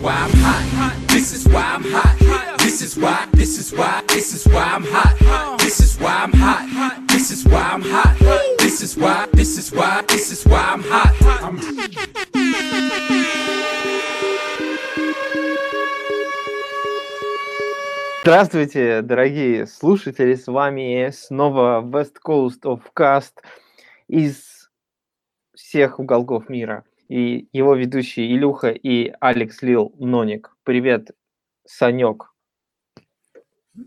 why I'm hot. This is why I'm hot. This is why, this is why, this is why I'm hot. This is why I'm hot. This is why I'm hot. This is why, this is why, this is why I'm hot. I'm Здравствуйте, дорогие слушатели, с вами снова West Coast of Cast из всех уголков мира. И его ведущие Илюха и Алекс Лил Ноник. Привет, Санек.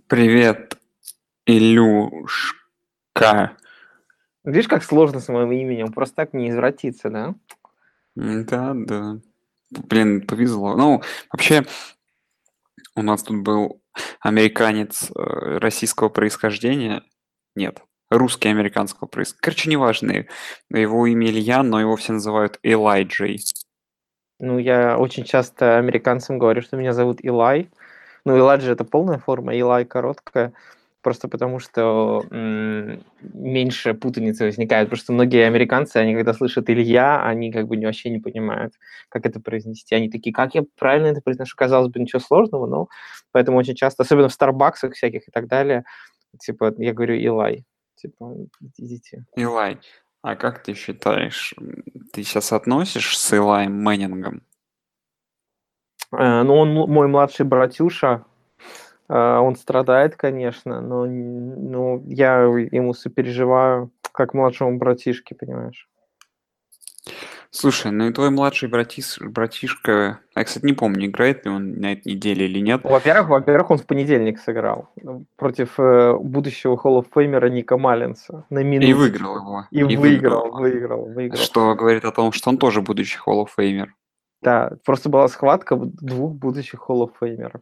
Привет, Илюшка. Видишь, как сложно с моим именем? Просто так не извратиться, да? Да, да. Блин, повезло. Ну, вообще, у нас тут был американец э, российского происхождения. Нет, русский американского происхождения. Короче, неважно. Его имя Илья, но его все называют Элайджей. Ну, я очень часто американцам говорю, что меня зовут Илай. Ну, Элайджа это полная форма, Илай короткая. Просто потому что м, меньше путаницы возникает. Потому что многие американцы, они когда слышат Илья, они как бы не- вообще не понимают, как это произнести. Они такие, как я правильно это произношу? Казалось бы, ничего сложного, но поэтому очень часто, особенно в Старбаксах всяких и так далее, типа, я говорю Илай. Типа, идите. Илай, а как ты считаешь, ты сейчас относишь с Илаем Мэннингом? Э, Ну, он мой младший братюша, э, он страдает, конечно, но, н- но я ему сопереживаю, как младшему братишке, понимаешь? Слушай, ну и твой младший братис, братишка, я, кстати, не помню, играет ли он на этой неделе или нет. Во-первых, во-первых, он в понедельник сыграл ну, против э, будущего Hall of Famer Ника Маллинса на И минуту. выиграл его. И выиграл, выиграл, выиграл. Что говорит о том, что он тоже будущий Hall of Famer. Да, просто была схватка двух будущих Hall of Famer'ов.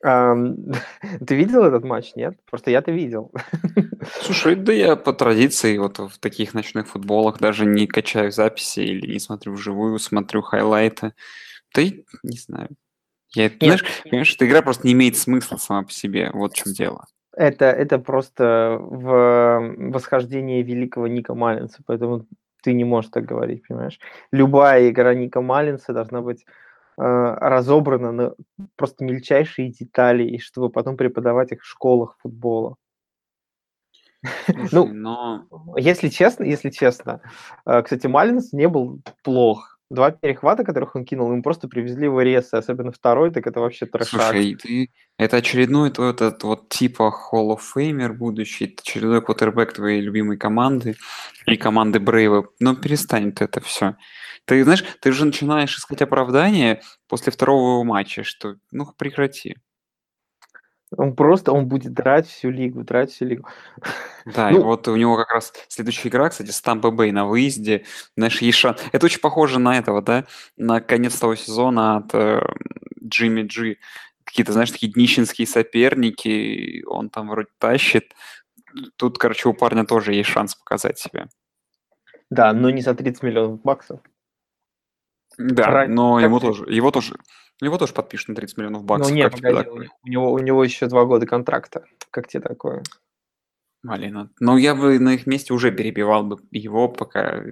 Ты видел этот матч, нет? Просто я-то видел. Слушай, да я по традиции вот в таких ночных футболах даже не качаю записи или не смотрю вживую, смотрю хайлайты. Да и не знаю. Я, знаешь, понимаешь, эта игра просто не имеет смысла сама по себе. Вот в чем дело. Это, это просто в восхождении великого Ника Маллинса, поэтому ты не можешь так говорить, понимаешь? Любая игра Ника Маллинса должна быть э, разобрана на просто мельчайшие детали, и чтобы потом преподавать их в школах футбола. Слушай, Ну, но... Если честно, если честно, э, кстати, Маллинс не был плох. Два перехвата, которых он кинул, ему просто привезли в рез, особенно второй, так это вообще трешак. Слушай, ты... это очередной твой этот вот типа Hall of Famer будущий, это очередной квотербек твоей любимой команды и команды Брейва. Ну, перестань ты это все. Ты знаешь, ты же начинаешь искать оправдание после второго матча, что ну прекрати. Он просто, он будет драть всю лигу, драть всю лигу. Да, и Ну, вот у него как раз следующая игра, кстати, с Тампа Бэй на выезде. Знаешь, есть шанс. Это очень похоже на этого, да, на конец того сезона от э, Джимми Джи. Какие-то, знаешь, такие днищенские соперники, он там вроде тащит. Тут, короче, у парня тоже есть шанс показать себя. да, но не за 30 миллионов баксов. Да, Правильно, но ему тоже, его тоже, его тоже подпишут на 30 миллионов баксов. ну, не, как тебе погоди, такое? у него, у него еще два года контракта. Как тебе такое? Малина. Ну, я бы на их месте уже перебивал бы его, пока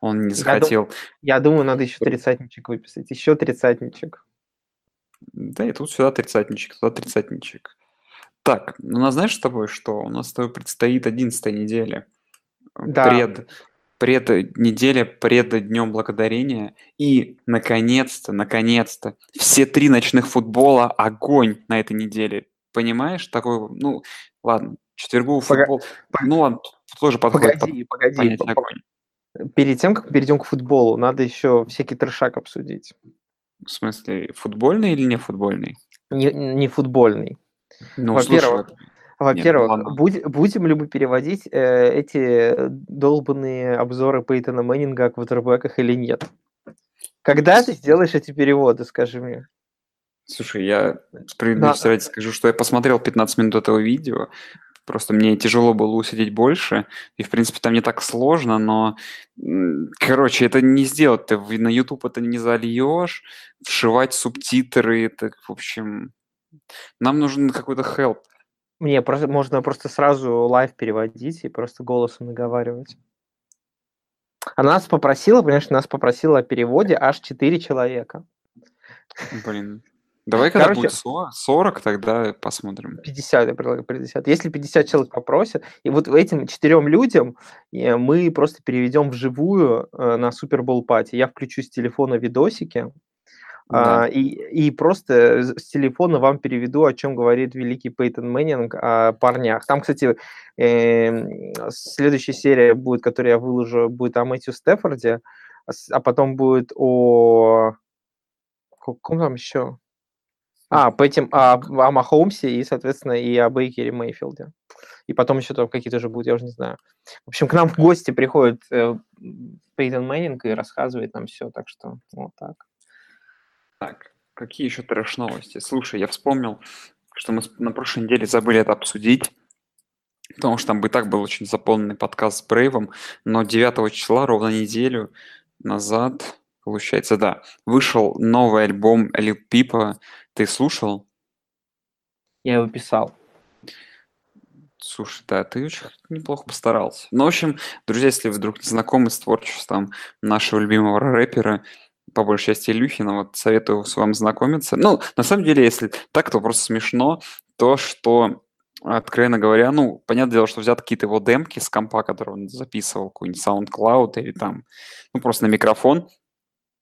он не Я захотел. Я думаю, надо еще тридцатничек выписать. Еще тридцатничек. Да, и тут сюда тридцатничек, туда тридцатничек. Так, ну, у нас знаешь с тобой что? У нас с тобой предстоит одиннадцатая неделя. Э, Да. Пред, пред неделя пред Днем Благодарения. И, наконец-то, наконец-то, все три ночных футбола огонь на этой неделе. Понимаешь? Такой, ну, ладно, четвергу Пога- футбол. Ну, ладно, тоже подходит под Погоди, погоди. понятие по- по- огонь. Перед тем, как перейдем к футболу, надо еще всякий трешак обсудить. В смысле, футбольный или не футбольный? Не, не футбольный. Ну, Во-первых, слушай, Во-первых, ладно. будь- будем ли мы переводить э, эти долбанные обзоры Пейтона Мэннинга о квотербеках или нет? Когда ты сделаешь эти переводы, скажи мне? Слушай, я справедливости ради скажу, что я посмотрел 15 минут этого видео, просто мне тяжело было усидеть больше, и, в принципе, там не так сложно, но, короче, это не сделать, ты в- на YouTube это не зальешь, вшивать субтитры, это, в общем, нам нужен какой-то help. Мне просто, можно просто сразу live переводить и просто голосом наговаривать. А нас попросила, понимаешь, нас попросила о переводе аж 4 человека. Блин. Давай, когда Короче- будет 40, 40, тогда посмотрим. 50, я предлагаю 50. Если 50 человек попросят, и вот этим четырем людям э, мы просто переведем вживую э, на Супербол пати. Я включу с телефона видосики, Да. а, и, и просто с телефона вам переведу, о чем говорит великий Пейтон Мэннинг о парнях. Там, кстати, эм, следующая серия будет, которую я выложу, будет о Мэтью Стефорде, а потом будет о... Каком там еще? А, по этим, а, о Махомсе и, соответственно, и о Бейкере Мейфилде. И потом еще там какие-то же будут, я уже не знаю. В общем, к нам в гости приходит э, Пейтон Мэннинг и рассказывает нам все, так что вот так. Так, какие еще трэш-новости? Слушай, я вспомнил, что мы на прошлой неделе забыли это обсудить, потому что там бы и так был очень заполненный подкаст с Брейвом, но 9 числа, ровно неделю назад, получается, да, вышел новый альбом Lil Пипа. Ты слушал? Я его писал. Слушай, да, ты очень неплохо постарался. Ну, в общем, друзья, если вы вдруг не знакомы с творчеством нашего любимого рэпера, по большей части Илюхина, вот советую с вам знакомиться. Ну, на самом деле, если так, то просто смешно то, что, откровенно говоря, ну, понятное дело, что взят какие-то его демки с компа, которые он записывал, какой-нибудь SoundCloud или там, ну, просто на микрофон,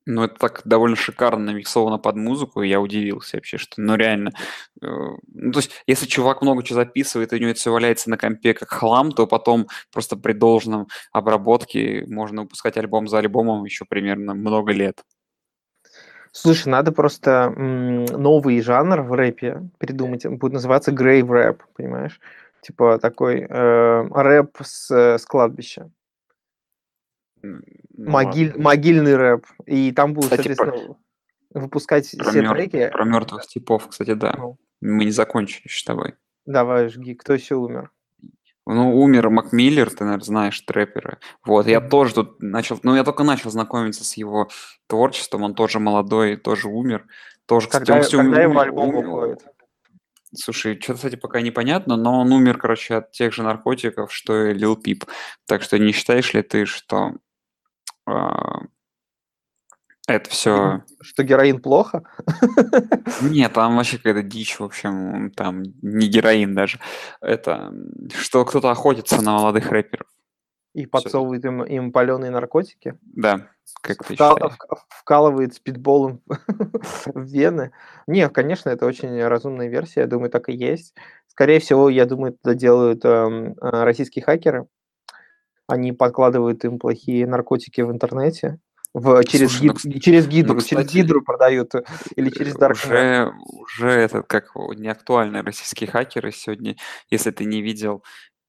ну, это так довольно шикарно намиксовано под музыку, и я удивился вообще, что, ну, реально, э, ну, то есть, если чувак много чего записывает, и у него это все валяется на компе как хлам, то потом просто при должном обработке можно выпускать альбом за альбомом еще примерно много лет. Слушай, надо просто новый жанр в рэпе придумать. Он будет называться grave рэп, понимаешь? Типа такой э, рэп с, э, с кладбища. Ну Могиль- ладно. могильный рэп. И там будут, Кстати, про- соответственно, выпускать Про, все мёр- треки. про мертвых типов, кстати, да. Ну. Мы не закончили с тобой. Давай, жги. Кто еще умер? Ну, умер Макмиллер, ты, наверное, знаешь, трэпера. Вот, я тоже тут начал, ну, я только начал знакомиться с его творчеством, он тоже молодой, тоже умер. Тоже, кстати, Когда, он всё когда его умер- альбом умер- выходит? Слушай, что-то, кстати, пока непонятно, но он умер, короче, от тех же наркотиков, что и Лил Пип. Так что не считаешь ли ты, что а, это все... Что героин плохо? Нет, там вообще какая-то дичь, в общем, там не героин даже. Это, что кто-то охотится на молодых рэперов. И подсовывает им, им паленые наркотики? Да, как ты Вкал- считаешь? вкалывает спидболом в вены. Не, конечно, это очень разумная версия, я думаю, так и есть. Скорее всего, я думаю, это делают эм, э, российские хакеры. Они подкладывают им плохие наркотики в интернете. В, через, Слушай, ну, гид- кс- через гидру, ну, через кстати, гидру продают э, или через Darknet. Уже, уже этот, как неактуальные российские хакеры сегодня, если ты не видел,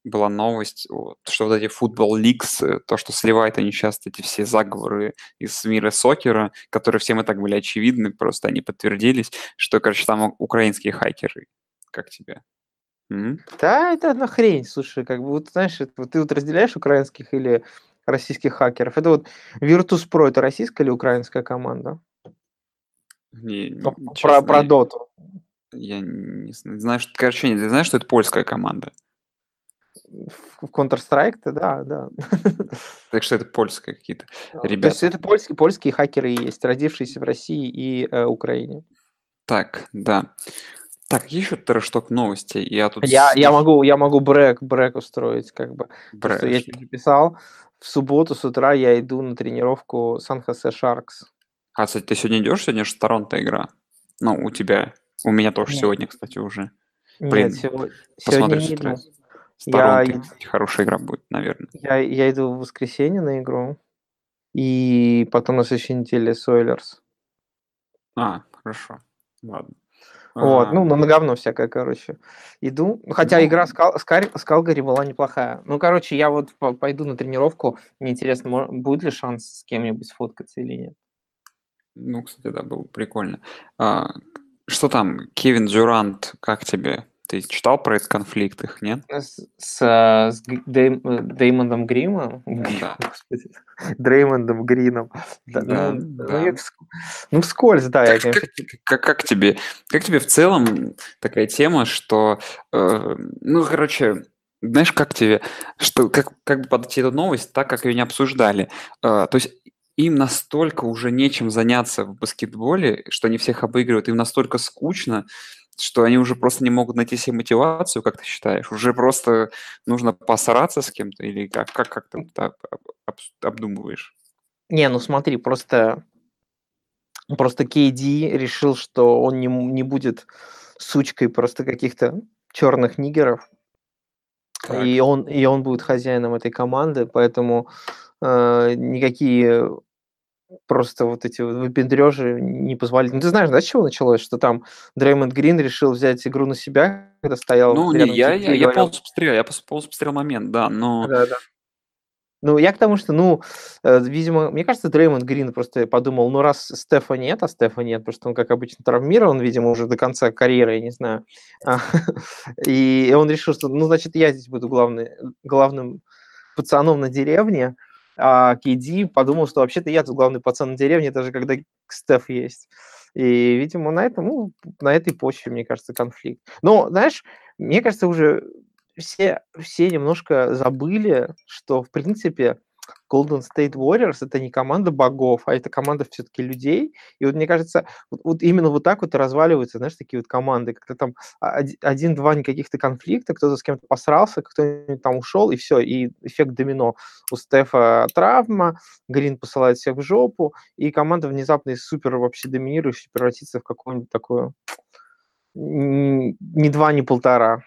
была новость, что вот эти футбол ликс, то, что сливают они часто эти все заговоры из мира сокера, которые всем и так были очевидны, просто они подтвердились, что, короче, там украинские хакеры. Как тебе? М? Да, это одна хрень, слушай, как бы, вот, знаешь, это вот ты вот разделяешь украинских или российских хакеров. Это вот Virtus.pro, это российская или украинская команда? Не- Про, честно, про доту. Я не знаю. Знаешь, короче, ты знаешь, что это польская команда? В Counter-Strike-то, да, да. Так что это польская какие-то То есть ребята. это польские, польские хакеры есть, родившиеся в России и э, Украине. Так, да. Так, еще трэш-ток новости? Я тут... Я, я могу, я могу брек, брек устроить, как бы. Что я тебе написал. В субботу с утра я иду на тренировку Сан-Хосе Шаркс. А, кстати, ты сегодня идешь? Сегодня же Торонто игра. Ну, у тебя. У меня тоже Нет. сегодня, кстати, уже. Нет, Блин, сего- сегодня Посмотришь не с утра. иду. С Я хорошая игра будет, наверное. Я, я иду в воскресенье на игру. И потом на следующей неделе с Ойлерс. А, хорошо. Ладно. Вот, А, ну, на, на говно всякое, короче. Иду. Хотя Ну. игра с, Кал- с, Калгари была неплохая. Ну, короче, я вот по- пойду на тренировку. Мне интересно, будет ли шанс с кем-нибудь сфоткаться или нет. Ну, кстати, да, было прикольно. А, что там, Кевин Дюрант, как тебе? Ты читал про этот конфликт их, нет? С, с, а, с Дэйм- э, Гримом? Да. Господи. Дреймондом Грином. Да, Да, ну, да. ну, я ну, вскользь, да, я, Как, конечно, как- как- как тебе, как тебе в целом такая тема, что, э, ну, короче, знаешь, как тебе, что, как, как бы подойти эту новость так, как ее не обсуждали? Э, то есть им настолько уже нечем заняться в баскетболе, что они всех обыгрывают, им настолько скучно, что они уже просто не могут найти себе мотивацию, как ты считаешь? Уже просто нужно посраться с кем-то или как, как, как ты об- обдумываешь? Не, ну смотри, просто, просто KD решил, что он не, не будет сучкой просто каких-то черных нигеров, Так. и он, и он будет хозяином этой команды, поэтому э, никакие просто вот эти вот выпендрежи не позволили. Ну, ты знаешь, да, с чего началось? Что там Дреймонд Грин решил взять игру на себя, когда стоял Ну, не, я, я, я полностью посмотрел, я полностью посмотрел момент, да, но... да, да. Ну, я к тому, что, ну, э, видимо, мне кажется, Дреймонд Грин просто подумал, ну, раз Стефа нет, а Стефа нет, потому что он, как обычно, травмирован, видимо, уже до конца карьеры, я не знаю. А, И он решил, что, ну, значит, я здесь буду главный, главным пацаном на деревне, а Кейди подумал, что вообще-то я тут главный пацан на деревне, даже когда Стеф есть. И, видимо, на этом, ну, на этой почве, мне кажется, конфликт. Но, знаешь, мне кажется, уже все, все немножко забыли, что, в принципе, Golden State Warriors это не команда богов, а это команда все-таки людей. И вот мне кажется, вот, вот именно вот так вот и разваливаются, знаешь, такие вот команды, когда там оди- один-два каких-то конфликта, кто-то с кем-то посрался, кто-нибудь там ушел, и все, и эффект домино. У Стефа травма, Грин посылает всех в жопу, и команда внезапно из супер вообще доминирующей превратится в какую-нибудь такую ни два, ни полтора.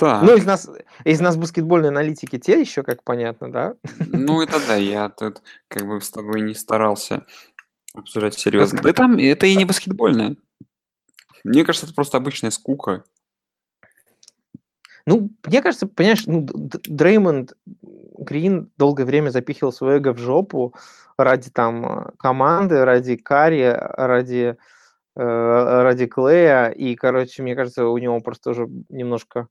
М. Ну, Так, из нас, из нас баскетбольные аналитики те еще, как понятно, да? ну это да, я тут как бы с тобой не старался обсуждать серьезно. Да там это и не баскетбольное. Мне кажется, это просто обычная скука. Ну, мне кажется, понимаешь, ну, Дреймонд Грин долгое время запихивал свое эго в жопу ради там э, команды, ради Карри, ради, э, ради Клея, и, короче, мне кажется, у него просто уже немножко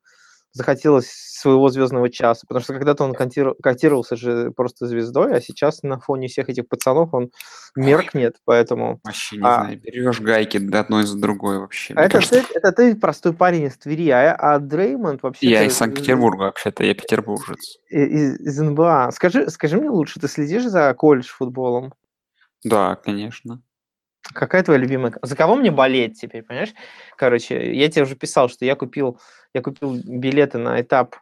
захотелось своего звездного часа, потому что когда-то он котировался же просто звездой, а сейчас на фоне всех этих пацанов он меркнет, поэтому... вообще не А, знаю, берешь гайки до одной за другой вообще. а это, кажется, ты, это ты простой парень из Твери, а, а Дреймонд я вообще-то из Санкт-Петербурга вообще-то, я петербуржец. Из, из НБА. Скажи, скажи мне лучше, ты следишь за колледж футболом? Да, конечно. Какая твоя любимая? За кого мне болеть теперь, понимаешь? Короче, я тебе уже писал, что я купил, я купил билеты на этап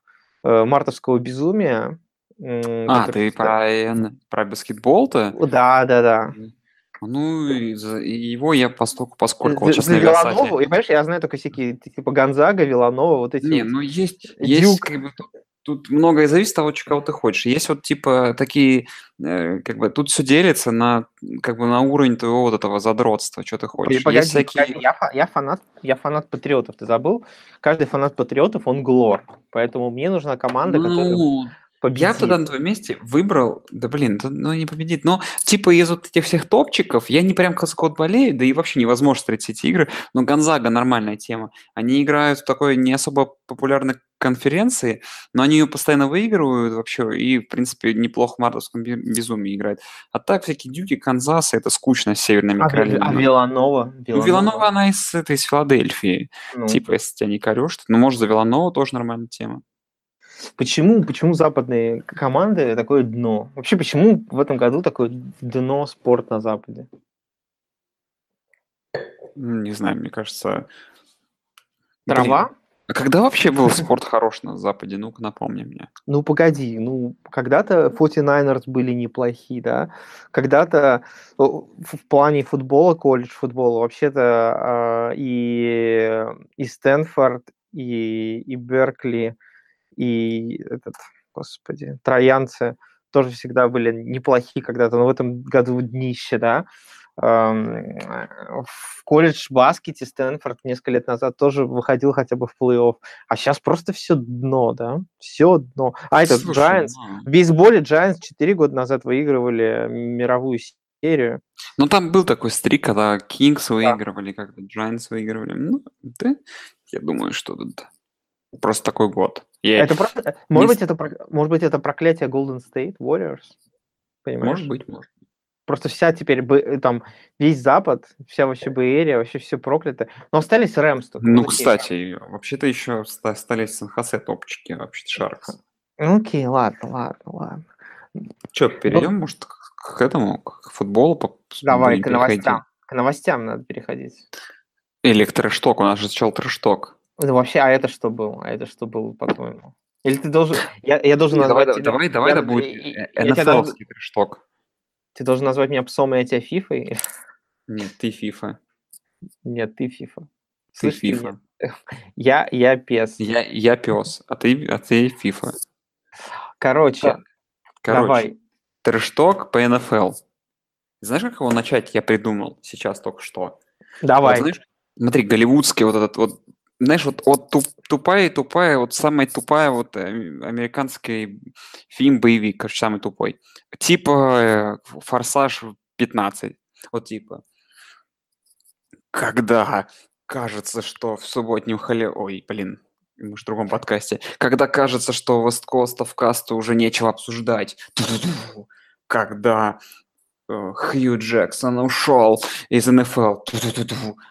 э, мартовского безумия. А, который ты про, про баскетбол-то? Да, да, да. Ну, его я постольку, поскольку вот сейчас на. Виланову, и понимаешь, я знаю только всякие типа Гонзага, Виланова, вот эти Не, вот. ну есть, есть Дюк. как бы тут, многое зависит от того, кого ты хочешь. Есть вот типа такие, э, как бы тут все делится на как бы на уровень твоего вот этого задротства, что ты хочешь. Погоди, Есть всякие, погоди, я, я фанат, я фанат патриотов, ты забыл? Каждый фанат патриотов, он глор, поэтому мне нужна команда, которая ну, победит. я тогда на твоем месте выбрал, да блин, ну не победит, но типа из вот этих всех топчиков, я не прям как вот болею, да и вообще невозможно смотреть эти игры, но Гонзага нормальная тема. Они играют в такой не особо популярной конференции, но они ее постоянно выигрывают вообще и, в принципе, неплохо в мартовском бе- безумии играют. А так всякие дюки, Канзасы, это скучно с северными А, Ви- а Каролинами. Виланова? Ну, Виланова, она из, этой, из Филадельфии. Ну, Типа, если тебя не корешь, ну, может, за Виланова тоже нормальная тема. Почему, почему западные команды такое дно? Вообще, почему в этом году такое дно спорт на Западе? Не знаю, мне кажется... Блин, Трава? А когда вообще был спорт хорош на Западе? Ну-ка, напомни мне. Ну, погоди, ну, когда-то 49ers были неплохи, да? Когда-то в плане футбола, колледж футбола, вообще-то а, и, и Стэнфорд, и, и Беркли, и этот, господи, троянцы тоже всегда были неплохи когда-то, но в этом году днище, да? В колледж баскете Стэнфорд несколько лет назад тоже выходил хотя бы в плей-офф, а сейчас просто все дно, да? Все дно. А этот Слушай, Giants, ну, в бейсболе Giants 4 года назад выигрывали мировую серию. Ну, там был такой стрик, когда Кингс выигрывали, когда Giants выигрывали. Ну, да, я думаю, что тут просто такой год. Я- Это просто, может, не быть, это, может быть, это проклятие Golden State Warriors? Понимаешь? Может быть, может. Просто вся теперь, э, там, весь Запад, вся вообще Бэйрия, вообще все проклято. Но остались Рэмс только. Ну, кстати, вообще-то еще ста- стали Сан-Хосе топчики, вообще-то Шаркс. Ну, окей, ладно, ладно, ладно. Че, перейдем, может, к, к этому, к футболу по- Давай к переходить? новостям. К новостям надо переходить. Или к трэшток, у нас же сначала трэшток. Ну, вообще, а это что было? А это что было, по-твоему? Или ты должен... Я, я должен давай, назвать тебя... давай, давай, я- это будет тебя должен- трэшток. Ты должен назвать меня псом, и я тебя фифой? Нет, ты FIFA. Нет, ты фифа. Ты нет. Я, я пес. Я, я пес, а ты, а ты FIFA. Короче, Короче, давай. трэшток по НФЛ. Знаешь, как его начать? Я придумал сейчас только что. Вот Давай. знаешь, смотри, голливудский вот этот вот, знаешь, вот, вот туп- тупая и тупая, вот самая тупая вот э, американский фильм боевик, короче, самый тупой. Типа э, Форсаж 15. Вот типа. Когда кажется, что в субботнем холе... Ой, блин, мы же в другом подкасте. Когда кажется, что West Coast Off Cast уже нечего обсуждать. Когда Хью Джексон ушел из НФЛ.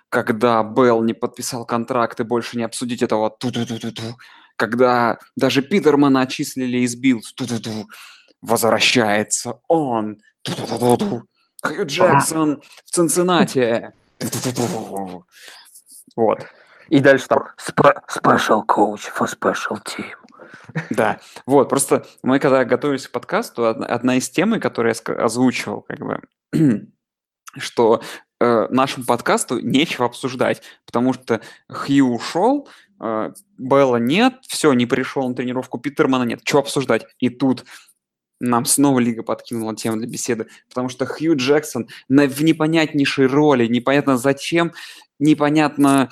Когда Белл не подписал контракт и больше не обсудить этого. Когда даже Питермана отчислили из Биллс. Возвращается он. Хью Джексон в Цинциннати. Вот. И дальше там «Spe- special coach for special team. Да, вот, просто мы когда готовились к подкасту, одна, из тем, которую я озвучивал, как бы, что э, нашему подкасту нечего обсуждать, потому что Хью ушел, э, Белла нет, все, не пришел на тренировку, Питермана нет, что обсуждать? И тут нам снова Лига подкинула тему для беседы, потому что Хью Джексон на, в непонятнейшей роли, непонятно зачем, непонятно,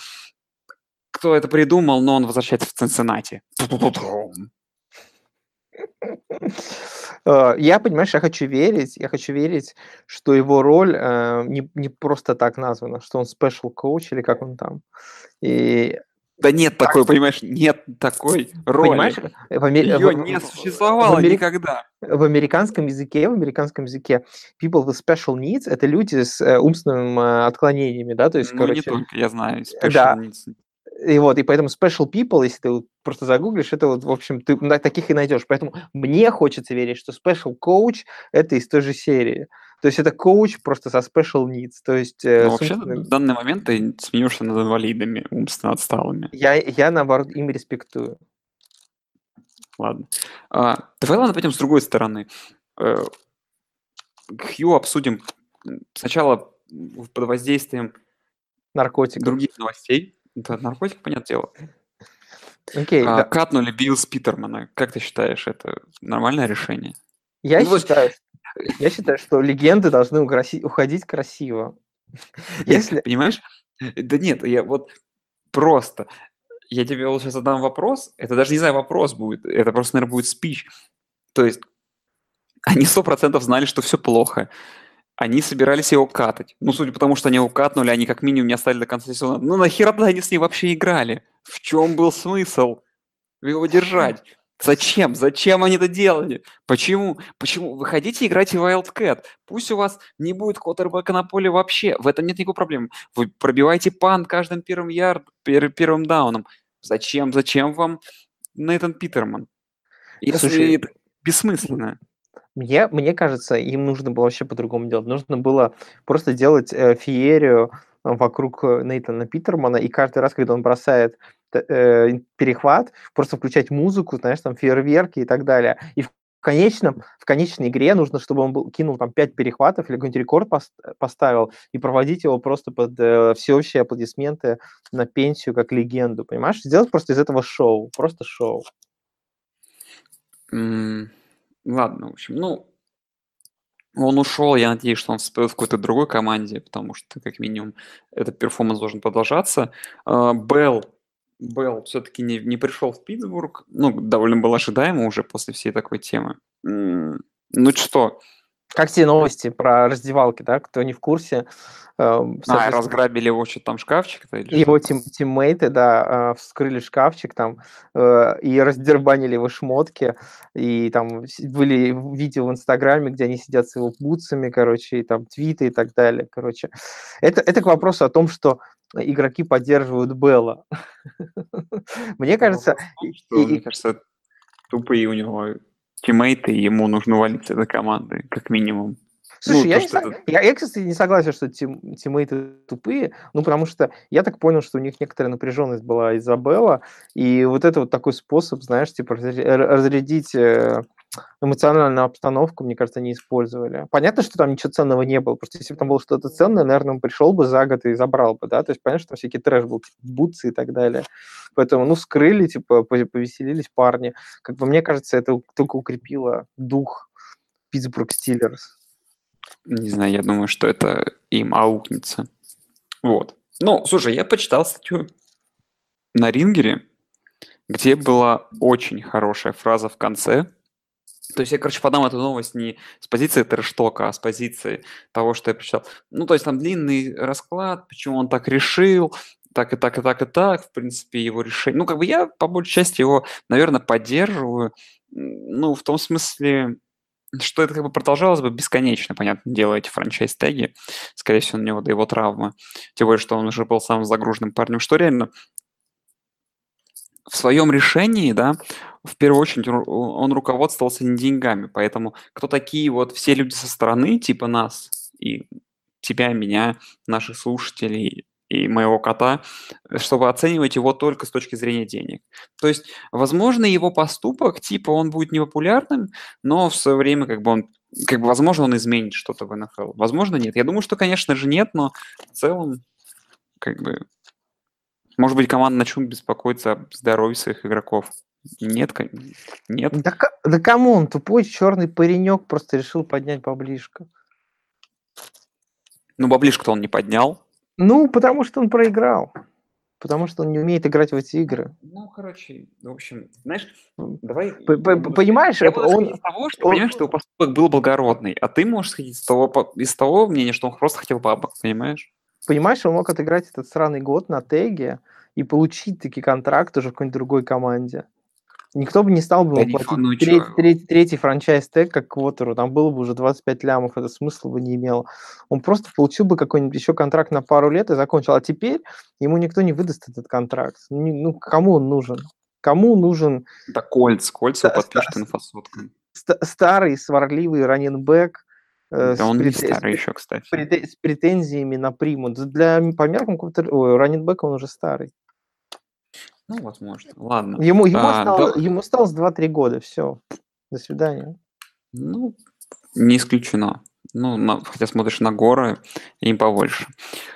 кто это придумал, но он возвращается в Цинциннати. Э, Я, понимаешь, я хочу верить, я хочу верить, что его роль э, не, не просто так названа, что он special coach или как он там. И Да нет такой, понимаешь, нет такой роли. понимаешь, в, Аме- Ее в- не существовало в Амери- никогда. в американском языке, в американском языке people with special needs это люди с э, умственными э, отклонениями, да, то есть, Ну, не короче, только, я знаю. да. special needs. И вот, и поэтому special people, если ты вот просто загуглишь, это вот, в общем, ты таких и найдешь. Поэтому мне хочется верить, что special coach это из той же серии. То есть это коуч просто со special needs. То есть с вообще, в данный момент ты смеешься над инвалидами, умственно отсталыми. я, я, наоборот, им респектую. Ладно. А, давай, ладно, пойдем с другой стороны. Э, Хью обсудим сначала под воздействием Наркотиков. других новостей. Да, наркотик, понятное дело. Окей, А, да. Катнули Биллс Питермана. Как ты считаешь, это нормальное решение? Я ну вот- считаю, я считаю, что легенды должны угроси- уходить красиво. Если... понимаешь? Да нет, я вот просто... Я тебе вот сейчас задам вопрос. Это даже не знаю, вопрос будет. Это просто, наверное, будет спич. То есть они сто процентов знали, что все плохо. Они собирались его катать. Ну, судя по тому, что они его катнули, они как минимум не оставили до конца сезона. Ну, нахера тогда они с ним вообще играли? В чем был смысл его держать? Зачем? Зачем они это делали? Почему? Почему? Выходите и играйте в Wildcat. Пусть у вас не будет квотербека на поле вообще. В этом нет никакой проблемы. Вы пробиваете пан каждым первым ярд, пер- первым дауном. Зачем? Зачем вам Нейтан Питерман? Если Слушай, это бессмысленно. Мне, мне кажется, им нужно было вообще по-другому делать. Нужно было просто делать э, феерию э, вокруг э, Нейтана Питермана, и каждый раз, когда он бросает э, перехват, просто включать музыку, знаешь, там фейерверки и так далее. И в конечном, в конечной игре нужно, чтобы он был, кинул там 5 перехватов или какой-нибудь рекорд пос- поставил, и проводить его просто под э, всеобщие аплодисменты на пенсию как легенду, понимаешь? Сделать просто из этого шоу, просто шоу. М, Ладно, в общем, ну, он ушел, я надеюсь, что он всплывет в какой-то другой команде, потому что, как минимум, этот перформанс должен продолжаться. А, Белл, Белл все-таки не, не пришел в Питтсбург, ну, довольно было ожидаемо уже после всей такой темы. Ну что, Как те новости про раздевалки, да? Кто не в курсе, эм, а, разграбили его что там шкафчик-то или Его тим, тиммейты, да, а, вскрыли шкафчик там э, и раздербанили его шмотки. И там были видео в Инстаграме, где они сидят с его бутсами, короче, и там твиты и так далее, короче. Это, это к вопросу о том, что игроки поддерживают Белла. Мне кажется, мне кажется, тупые у него тиммейты, ему нужно валить из этой команды, как минимум. Слушай, Ну, я, то, не сог- это- я, я, кстати, не согласен, что тим, тиммейты тупые, ну, потому что я так понял, что у них некоторая напряженность была из-за Белла, и вот это вот такой способ, знаешь, типа разрядить э, эмоциональную обстановку, мне кажется, они использовали. Понятно, что там ничего ценного не было, просто если бы там было что-то ценное, наверное, он пришел бы за год и забрал бы, да, то есть понятно, что там всякий трэш был, типа бутсы и так далее. Поэтому, ну, вскрыли, типа, по- повеселились парни. Как бы мне кажется, это только укрепило дух Питтсбург Стиллерс. Не знаю, я думаю, что это им аукнется. Вот. Ну, слушай, я почитал статью на Рингере, где была очень хорошая фраза в конце. То есть я, короче, подам эту новость не с позиции трэштока, а с позиции того, что я прочитал. Ну, то есть там длинный расклад, почему он так решил, так и так, и так, и так, в принципе, его решение. Ну, как бы я, по большей части, его, наверное, поддерживаю. Ну, в том смысле, что это как бы продолжалось бы бесконечно, понятное дело, эти франчайз-теги. Скорее всего, у него до его травмы. Тем более, что он уже был самым загруженным парнем. Что реально в своем решении, да, в первую очередь он руководствовался не деньгами. Поэтому кто такие вот все люди со стороны, типа нас, и тебя, меня, наших слушателей и моего кота, чтобы оценивать его только с точки зрения денег. То есть, возможно, его поступок, типа, он будет непопулярным, но в свое время, как бы он, как бы, возможно, он изменит что-то в НФЛ. Возможно, нет. Я думаю, что, конечно же, нет, но в целом, как бы, может быть, команды начнут беспокоиться о здоровье своих игроков. Нет, нет. Да, да кому он, тупой черный паренек просто решил поднять баблишко. Ну, баблишко-то он не поднял. Ну, потому что он проиграл. Потому что он не умеет играть в эти игры. Ну, короче, в общем, знаешь, давай... Понимаешь, я буду он- из того, что, он- понимаешь, что его поступок был благородный, а ты можешь сходить из того, из того мнения, что он просто хотел бабок, понимаешь? Понимаешь, он мог отыграть этот сраный год на теге и получить таки контракт уже в какой-нибудь другой команде. Никто бы не стал бы ему платить ну треть- треть- третий франчайз тег как квотеру, там было бы уже 25 лямов, это смысла бы не имело. Он просто получил бы какой-нибудь еще контракт на пару лет и закончил. А теперь ему никто не выдаст этот контракт. Ну, кому он нужен? Кому нужен Да Кольц, Кольц его Ста- подпишет инфосоткой. ст- старый, сварливый раненбэк Да с, он не прете- с старый еще, кстати. прете- с претензиями на приму? Да Для, по меркам квотер- ой, раненбэка он уже старый. Ну, возможно. Ладно. Ему, ему, А, осталось, да. ему осталось 2-3 года, все. До свидания. Ну, не исключено. Ну, на- хотя смотришь на горы, им побольше.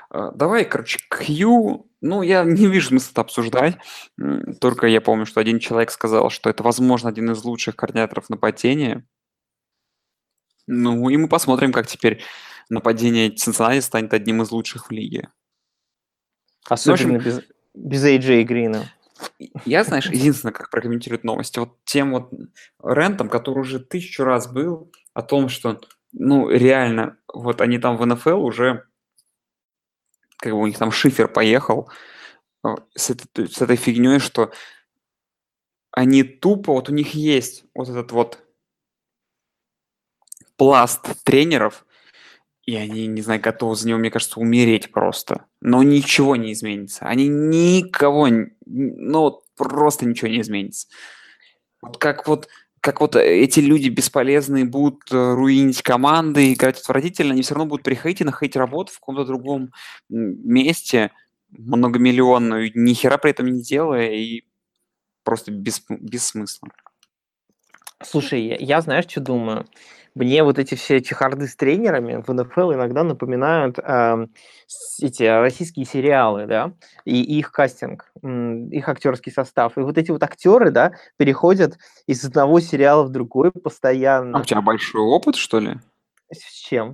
А, Давай, короче, Кью. Ну, я не вижу смысла это обсуждать. Только я помню, что один человек сказал, что это, возможно, один из лучших координаторов нападения. Ну, и мы посмотрим, как теперь нападение Цинциннати станет одним из лучших в лиге. Особенно без, без AJ Грина. Я, знаешь, единственное, как прокомментируют новости, вот тем вот рентом, который уже тысячу раз был, о том, что, ну, реально, вот они там в НФЛ уже, как бы у них там шифер поехал э, с этой, с этой фигней, что они тупо, вот у них есть вот этот вот пласт тренеров, и они, не знаю, готовы за него, мне кажется, умереть просто. Но ничего не изменится. Они никого, ну, просто ничего не изменится. Вот как вот, как вот эти люди бесполезные будут э, руинить команды, играть отвратительно, они все равно будут приходить и находить работу в каком-то другом месте, многомиллионную, ни хера при этом не делая, и просто без, смысла. Слушай, я, я знаешь, что думаю? Мне вот эти все чехарды с тренерами в НФЛ иногда напоминают с- эти российские сериалы, да, и их кастинг, их актерский состав. И вот эти вот актеры, да, переходят из одного сериала в другой А постоянно. у тебя большой опыт, что ли, С чем?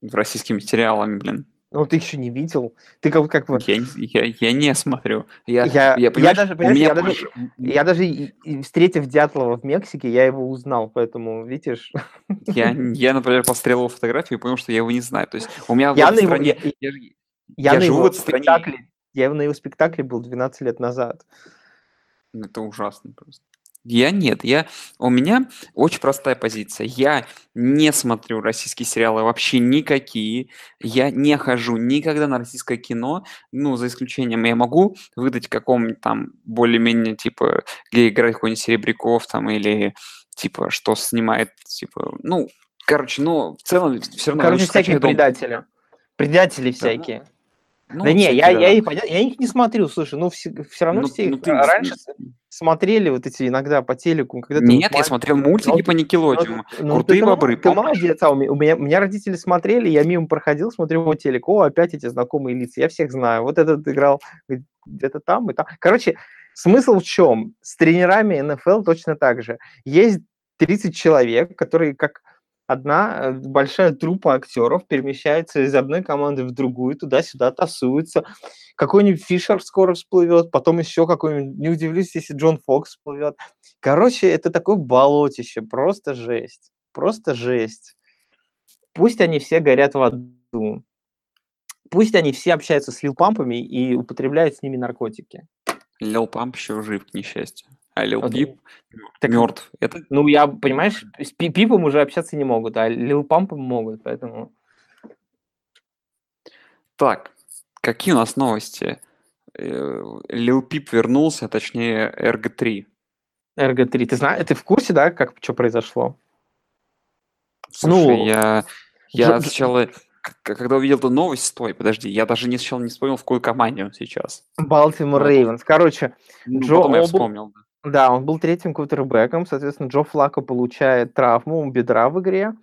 с российскими сериалами, блин? Ну, ты еще не видел. Ты как, как бы... Я, не- я, я не смотрю. Я, Я- я понимаешь, даже, у меня я даже- больше- Я даже, и- и встретив Дятлова в Мексике, я его узнал, поэтому, видишь... Я, я, например, посмотрел фотографию и понял, что я его не знаю. То есть у меня в Я этой на его- стране... я- я Я, Я живу в этой стране. я на его спектакле был 12 лет назад. Это ужасно просто. Я нет, я у меня очень простая позиция. Я не смотрю российские сериалы вообще никакие. Я не хожу никогда на российское кино, ну, за исключением, я могу выдать какому-нибудь там более-менее, типа, где играет какой-нибудь Серебряков там или, типа, что снимает, типа, ну, короче, ну, в целом все равно Короче, всякие дом. предатели. Предатели Да, ну, всякие. ну, Да не, я, я, их, я их не смотрю, слушай, ну все, равно Ну, все их ну ты не с- раньше смотрели вот эти иногда по телеку, когда Нет, я смотрел Ну, мультики по ну, Никелодеону. ну, Крутые ты, бобры, ты молодец, а у меня, у меня, у меня родители смотрели, я мимо проходил, смотрю по телеку, о, опять эти знакомые лица, я всех знаю. Вот этот играл где-то там и там. Короче, смысл в чем? С тренерами НФЛ точно так же. Есть 30 человек, которые как одна э, большая трупа актеров перемещаются из одной команды в другую, туда-сюда тасуются. Какой-нибудь Фишер скоро всплывет, потом еще какой-нибудь, не удивлюсь, если Джон Фокс всплывет. Короче, это такое болотище, просто жесть, просто жесть. Пусть они все горят в аду, пусть они все общаются с лилпампами и употребляют с ними наркотики. Лил Памп еще жив, к несчастью. А Лил Пип так- мертв. Это Ну, я, понимаешь, с Пи- Пипом уже общаться не могут, а лилпампом могут, поэтому... так. Какие у нас новости? Э, Лил Пип вернулся, а точнее РГ-3. РГ-3, ты знаешь, ты в курсе, да, как что произошло? Слушай, Ну, я, я сначала, когда увидел эту новость, стой, подожди, я даже не сначала не вспомнил, в какой команде он сейчас. Балтимор. Рейвенс. Короче, Ну, Джо потом я Обл- вспомнил. да. Да, он был третьим квотербеком, соответственно, Джо Флако получает травму бедра в игре.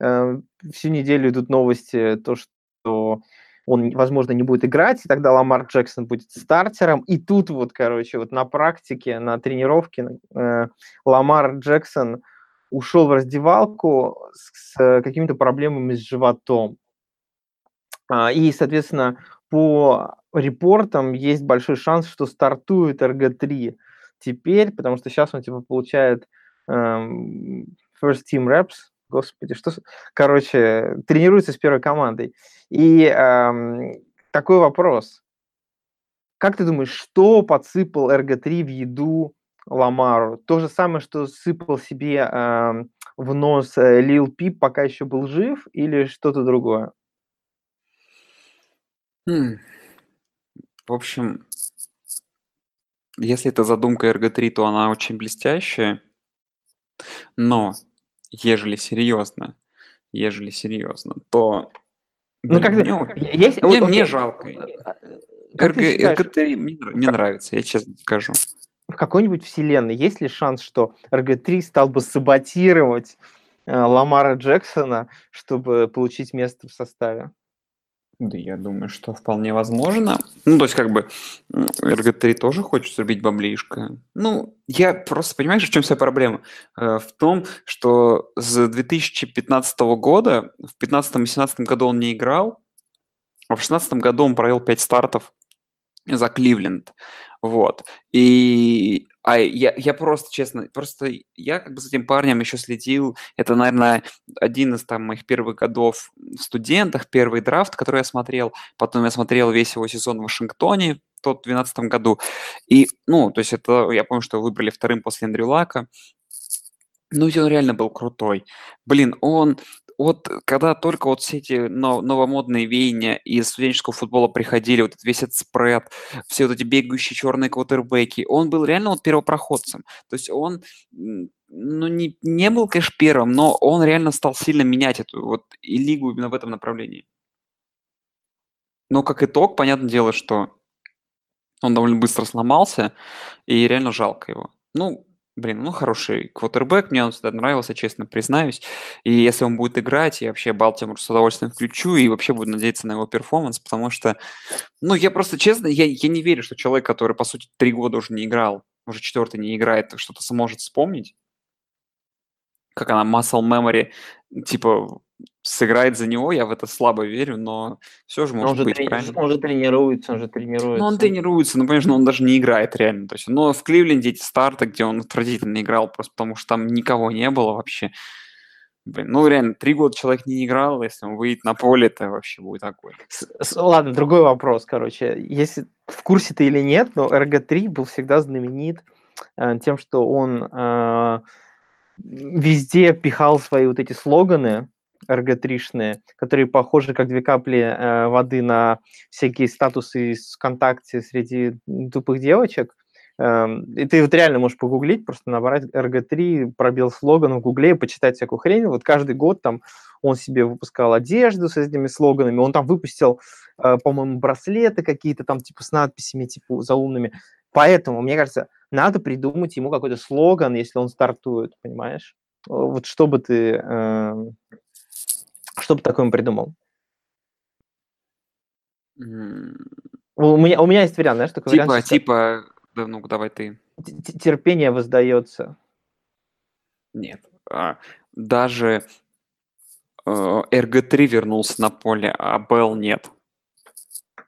Э, Всю неделю идут новости, то, что он, возможно, не будет играть, и тогда Ламар Джексон будет стартером. И тут вот, короче, вот на практике, на тренировке э, Ламар Джексон ушел в раздевалку с, с какими-то проблемами с животом. А, И, соответственно, по репортам есть большой шанс, что стартует РГ-3 теперь, потому что сейчас он типа получает эм, first team reps, господи, что, короче, тренируется с первой командой. И эм, такой вопрос. Как ты думаешь, что подсыпал РГ-3 в еду Ламару? То же самое, что сыпал себе эм, в нос э, Лил Пип, пока еще был жив, или что-то другое? М. В общем, если это задумка РГ-3, то она очень блестящая. Но, ежели серьезно, ежели серьезно, то... Ну, как мне, есть, мне- вот, мне жалко. э, как РГ, ты считаешь, РГ-3 мне, мне как- нравится, я честно скажу. в какой-нибудь вселенной есть ли шанс, что РГ-3 стал бы саботировать э, Ламара Джексона, чтобы получить место в составе? Да, я думаю, что вполне возможно. Ну, то есть, как бы, м, РГ-3 тоже хочет зарубить баблишко. Ну, я просто, понимаешь, в чем вся проблема? Э, В том, что с 2015 года, в 2015-2017 году он не играл, а в 2016 году он провел 5 стартов за Кливленд. Вот. И а я, я просто, честно, просто я как бы с этим парнем еще следил. Это, наверное, один из там моих первых годов в студентах, первый драфт, который я смотрел. Потом я смотрел весь его сезон в Вашингтоне в тот 2012 году. И, ну, то есть это, я помню, что выбрали вторым после Эндрю Лака. Ну, он реально был крутой. Блин, он вот когда только вот все эти но- новомодные веяния из студенческого футбола приходили, вот весь этот спред, все вот эти бегающие черные квотербеки, он был реально вот первопроходцем. То есть он, ну, не, не был, конечно, первым, но он реально стал сильно менять эту вот и лигу именно в этом направлении. Но как итог, понятное дело, что он довольно быстро сломался, и реально жалко его. Ну, блин, ну хороший квотербек, мне он всегда нравился, честно признаюсь. И если он будет играть, я вообще Балтимор с удовольствием включу и вообще буду надеяться на его перформанс, потому что, ну, я просто, честно, я, я не верю, что человек, который, по сути, три года уже не играл, уже четвертый не играет, что-то сможет вспомнить. Как она, muscle memory, типа, сыграет за него, я в это слабо верю, но все же Он может же, быть, трени- правильно? он же тренируется, он же Ну, он тренируется. тренируется, ну, понимаешь, ну, он даже не играет реально. То есть, но в Кливленде эти старты, где он отвратительно играл, просто потому что там никого не было вообще. Блин, ну, реально, три года человек не играл, если он выйдет на поле, это вообще будет такой. Ладно, другой вопрос, короче. Если в курсе ты или нет, но РГ-3 был всегда знаменит э, тем, что он э, везде пихал свои вот эти слоганы РГ-тришные, которые похожи как две капли э, воды на всякие статусы из ВКонтакте среди тупых девочек. Эм, и ты вот реально можешь погуглить, просто набрать RG3, пробел слоган в гугле и почитать всякую хрень. Вот каждый год там он себе выпускал одежду с этими слоганами, он там выпустил, э, по-моему, браслеты какие-то там типа с надписями типа заумными. Поэтому, мне кажется, надо придумать ему какой-то слоган, если он стартует, понимаешь? Вот что бы ты, э, что бы такое придумал? М, У меня, у меня есть вариант, знаешь, такой Типа, вариант, что типа, да, ну давай ты. т- терпение воздается. Нет. А, даже э, РГ-3 вернулся на поле, а Белл нет.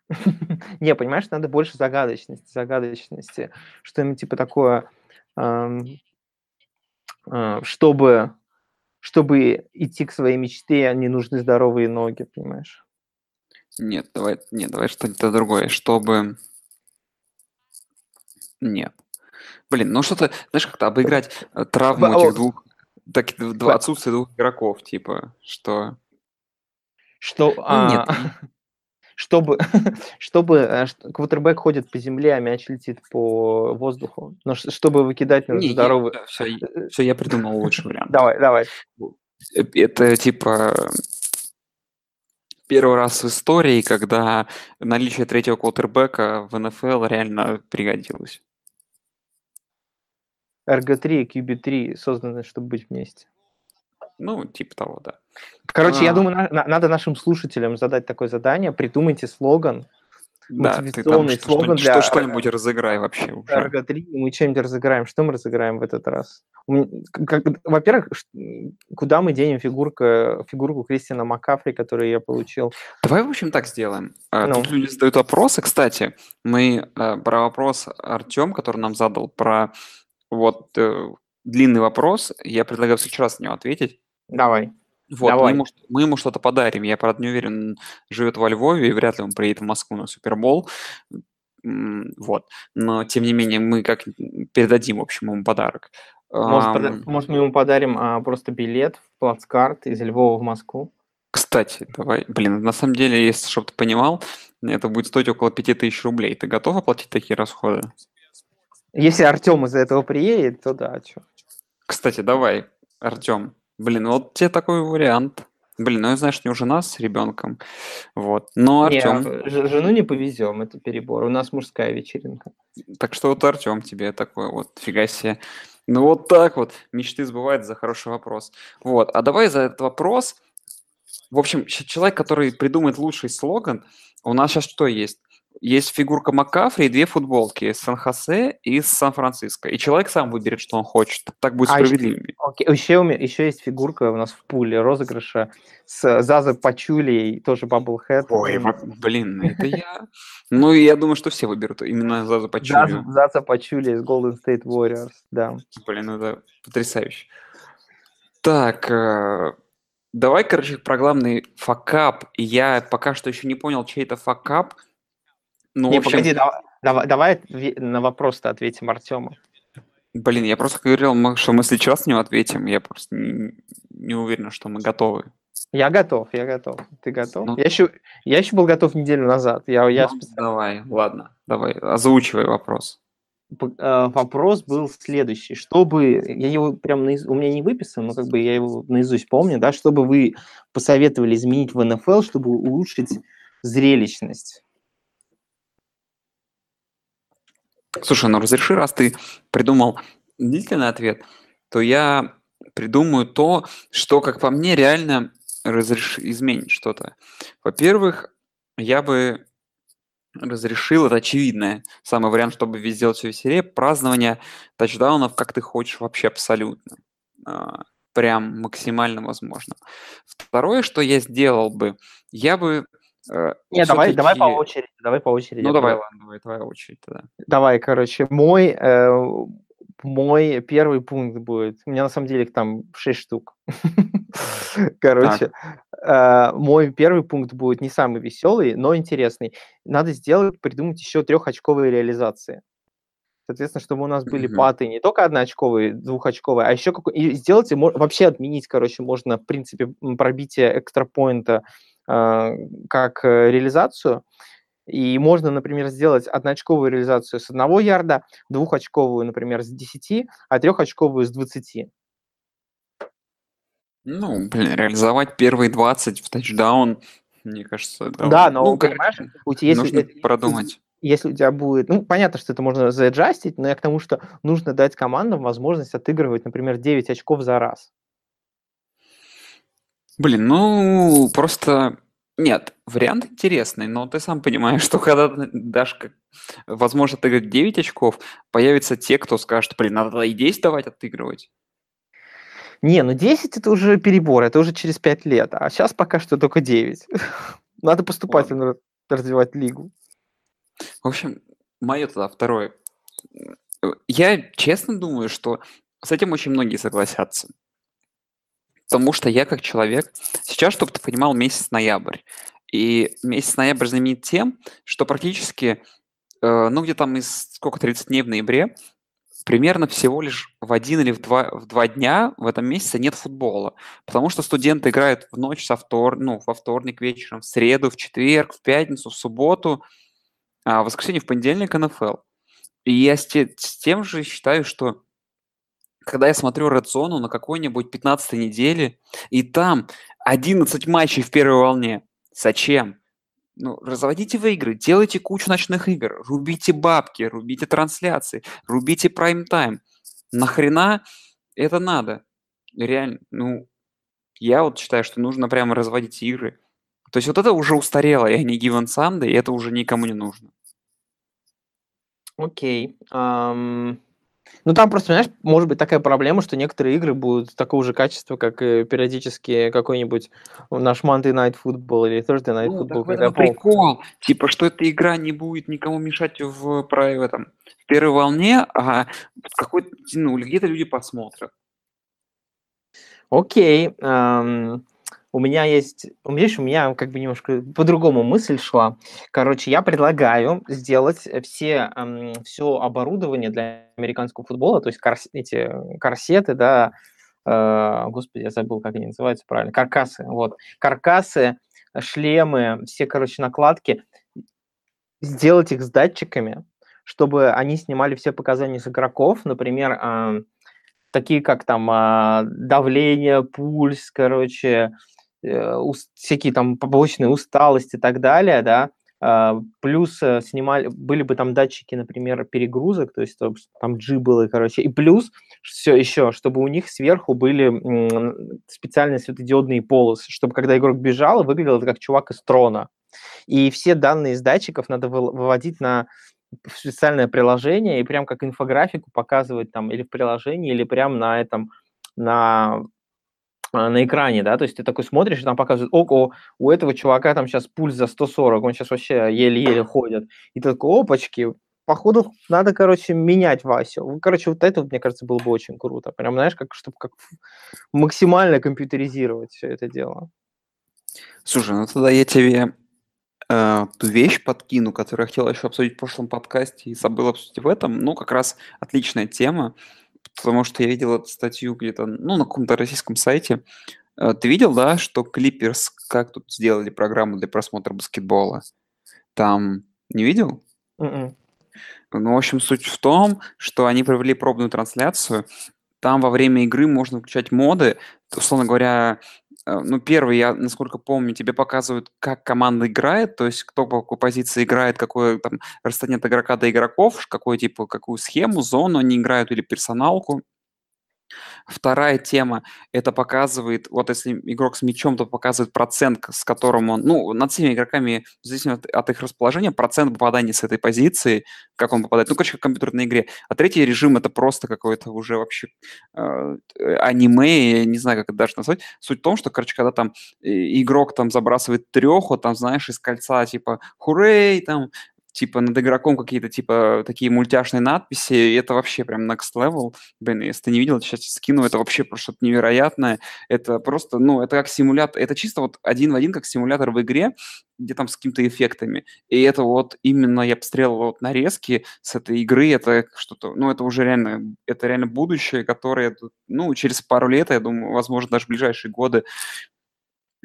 Не, понимаешь, надо больше загадочности, загадочности, что-нибудь типа такое, а, чтобы, чтобы идти к своей мечте, не нужны здоровые ноги, понимаешь? Нет, давай, нет, давай что-то другое, чтобы... Нет. Блин, ну что-то, знаешь, как-то обыграть э, травму этих двух, так, д- во- отсутствие двух игроков, типа, что... Что, Ну нет, а, чтобы, чтобы э, квотербек ходит по земле, а мяч летит по воздуху. Но чтобы выкидать не, здоровый... все, Э, все, я придумал лучший вариант. Давай, давай. Это типа первый раз в истории, когда наличие третьего квотербека в НФЛ реально пригодилось. RG3 и QB3 созданы, чтобы быть вместе. Ну, типа того, да. Короче, я А. думаю, на- на- надо нашим слушателям задать такое задание. Придумайте слоган, Да, ты там что- слоган что-нибудь, для что, что-нибудь разыграй вообще уже. RG3, и мы что-нибудь разыграем. Что мы разыграем в этот раз? Во-первых, куда мы денем фигурка, фигурку Кристина Макафри, которую я получил? Давай, в общем, так сделаем. А, Ну. Тут люди задают вопросы. Кстати, мы э, про вопрос Артем, который нам задал, про вот э, длинный вопрос, я предлагаю в следующий раз на него ответить. Давай. Вот, мы Давай. ему, ш- мы ему что-то подарим. Я, правда, не уверен, он живет во Львове, и вряд ли он приедет в Москву на Супербол. Вот. Но, тем не менее, мы как передадим, в общем, ему подарок. Может, Ам, может, мы ему подарим а, просто билет в плацкарт из Львова в Москву? Кстати, давай, блин, на самом деле, если чтобы ты понимал, это будет стоить около 5000 рублей. Ты готов оплатить такие расходы? Если Артем из-за этого приедет, то да, что? Кстати, давай, Артем. Блин, вот тебе такой вариант. Блин, ну что у него жена с ребенком. Вот. Но Артем. ж- жену не повезем, это перебор. У нас мужская вечеринка. Так что вот Артем тебе такой вот, фига себе. Ну вот так вот. Мечты сбываются за хороший вопрос. Вот. А давай за этот вопрос. В общем, человек, который придумает лучший слоган, у нас сейчас что есть? Есть фигурка Макафри и две футболки из Сан-Хосе и из Сан-Франциско. И человек сам выберет, что он хочет. Так будет А справедливее. Окей, еще, у меня, еще есть фигурка у нас в пуле розыгрыша с Заза Пачулей, тоже Bubblehead. Ой, блин, это я. Ну, я думаю, что все выберут именно за Заза, Пачулю. Заза Пачули из Golden State Warriors, да. Блин, это потрясающе. Так, э, давай, короче, про главный факап. Я пока что еще не понял, чей это факап. Ну, не, общем, погоди, давай, давай, на вопрос-то ответим Артему. блин, я просто говорил, что мы сейчас него ответим. Я просто не, не уверен, что мы готовы. Я готов, я готов. Ты готов? Ну. я, еще, я еще был готов неделю назад. Я, я Ну, специально- давай, ладно, давай, озвучивай вопрос. Э, вопрос был следующий. Чтобы, я его прям, наиз- у меня не выписан, но как бы я его наизусть помню, да, чтобы вы посоветовали изменить в НФЛ, чтобы улучшить зрелищность. Слушай, ну разреши, раз ты придумал длительный ответ, то я придумаю то, что, как по мне, реально разреш... изменит что-то. Во-первых, я бы разрешил, это очевидное, самый вариант, чтобы везде сделать все веселее, празднование тачдаунов, как ты хочешь, вообще абсолютно. А, Прям максимально возможно. Второе, что я сделал бы, я бы... э, Не, давай, давай по очереди, давай по очереди. Ну давай, ладно, давай, твоя очередь тогда. Давай, короче, мой, э, мой первый пункт будет. У меня на самом деле их там 6 штук. Короче, э, мой первый пункт будет не самый веселый, но интересный. Надо сделать, придумать еще трехочковые реализации. Соответственно, чтобы у нас были Мгм. паты не только одноочковые, двухочковые, а еще какой... И сделать, вообще отменить, короче, можно, в принципе, пробитие экстрапоинта как э, реализацию. И можно, например, сделать одноочковую реализацию с одного ярда, двухочковую, например, с 10, а трехочковую с 20. Ну, блин, реализовать первые 20 в тачдаун, мне кажется, это... Да, но, ну, понимаешь, у тебя, если, нужно э, продумать. если у тебя будет... Ну, понятно, что это можно заэджастить, но я к тому, что нужно дать командам возможность отыгрывать, например, 9 очков за раз. Блин, ну, просто... Нет, вариант интересный, но ты сам понимаешь, что когда ты дашь как... возможность отыграть 9 очков, появятся те, кто скажет, блин, надо и 10 давать отыгрывать. Не, ну 10 это уже перебор, это уже через 5 лет, а сейчас пока что только 9. Надо поступательно раз- развивать лигу. В общем, мое тогда второе. Я честно думаю, что с этим очень многие согласятся. Потому что я как человек, сейчас, чтобы ты понимал, месяц ноябрь. И месяц ноябрь знаменит тем, что практически, э, ну, где там из сколько, 30 дней в ноябре, примерно всего лишь в один или в два, в два дня в этом месяце нет футбола. Потому что студенты играют в ночь со втор, ну, во вторник вечером, в среду, в четверг, в пятницу, в субботу, а в воскресенье, в понедельник НФЛ. И я с, те- с тем же считаю, что когда я смотрю Red на какой-нибудь 15 неделе, и там 11 матчей в первой волне. Зачем? Ну, разводите вы игры, делайте кучу ночных игр, рубите бабки, рубите трансляции, рубите прайм-тайм. Нахрена это надо? Реально, ну, я вот считаю, что нужно прямо разводить игры. То есть вот это уже устарело, и они Given Sunday, и это уже никому не нужно. Окей. ам, Ну, там просто, понимаешь, может быть такая проблема, что некоторые игры будут такого же качества, как и периодически какой-нибудь наш Monday Night Football или Thursday Night Ну, Football, так пол- прикол. Типа, что эта игра не будет никому мешать в, в этом, в первой волне, а какой ну, где-то люди посмотрят. Окей. ам, У меня есть, у меня, видишь, у меня как бы немножко по-другому мысль шла. Короче, я предлагаю сделать все, все оборудование для американского футбола, то есть корс- эти корсеты, да, э, господи, я забыл, как они называются правильно, каркасы, вот, каркасы, шлемы, все, короче, накладки, сделать их с датчиками, чтобы они снимали все показания с игроков, например, а, такие как там а, давление, пульс, короче, э, всякие там побочные усталости и так далее, да, А, плюс э, снимали, были бы там датчики, например, перегрузок, то есть чтоб там G было, короче, и плюс все еще, чтобы у них сверху были специальные светодиодные полосы, чтобы когда игрок бежал, выглядел как чувак из трона. И все данные из датчиков надо выводить на специальное приложение и прям как инфографику показывать там или в приложении, или прям на этом, на, на экране, да, то есть ты такой смотришь, и там показывают, ого, у этого чувака там сейчас пульс за 140, он сейчас вообще еле-еле ходит. И ты такой, опачки, походу надо, короче, менять Васю. Короче, вот это, мне кажется, было бы очень круто. Прям, знаешь, как, чтобы как максимально компьютеризировать все это дело. Слушай, ну тогда я тебе э, ту вещь подкину, которую я хотел еще обсудить в прошлом подкасте и забыл обсудить в этом. Ну, как раз отличная тема, потому что я видел эту статью где-то, ну, на каком-то российском сайте. Э, Ты видел, да, что Клиперс как тут сделали программу для просмотра баскетбола? Там не видел? Мгм. Ну, в общем, суть в том, что они провели пробную трансляцию. Там во время игры можно включать моды. Условно говоря, ну, первый, я, насколько помню, тебе показывают, как команда играет, то есть кто по какой позиции играет, какое там расстояние от игрока до игроков, какой, типа, какую схему, зону они играют или персоналку. Вторая тема, это показывает, вот если игрок с мячом, то показывает процент, с которым он, ну, над всеми игроками, в зависимости от, их расположения, процент попадания с этой позиции, как он попадает, ну, короче, как в компьютерной игре. А третий режим это просто какой-то уже вообще э, аниме, я не знаю, как это даже назвать. Суть в том, что, короче, когда там э, игрок там забрасывает треху, там, знаешь, из кольца, типа, хурей, там, типа над игроком какие-то типа такие мультяшные надписи, и это вообще прям next level. Блин, если ты не видел, сейчас скину, это вообще просто что-то невероятное. Это просто, ну, это как симулятор, это чисто вот один в один как симулятор в игре, где там с какими-то эффектами. И это вот именно я посмотрел вот нарезки с этой игры, это что-то, ну, это уже реально, это реально будущее, которое, ну, через пару лет, я думаю, возможно, даже в ближайшие годы.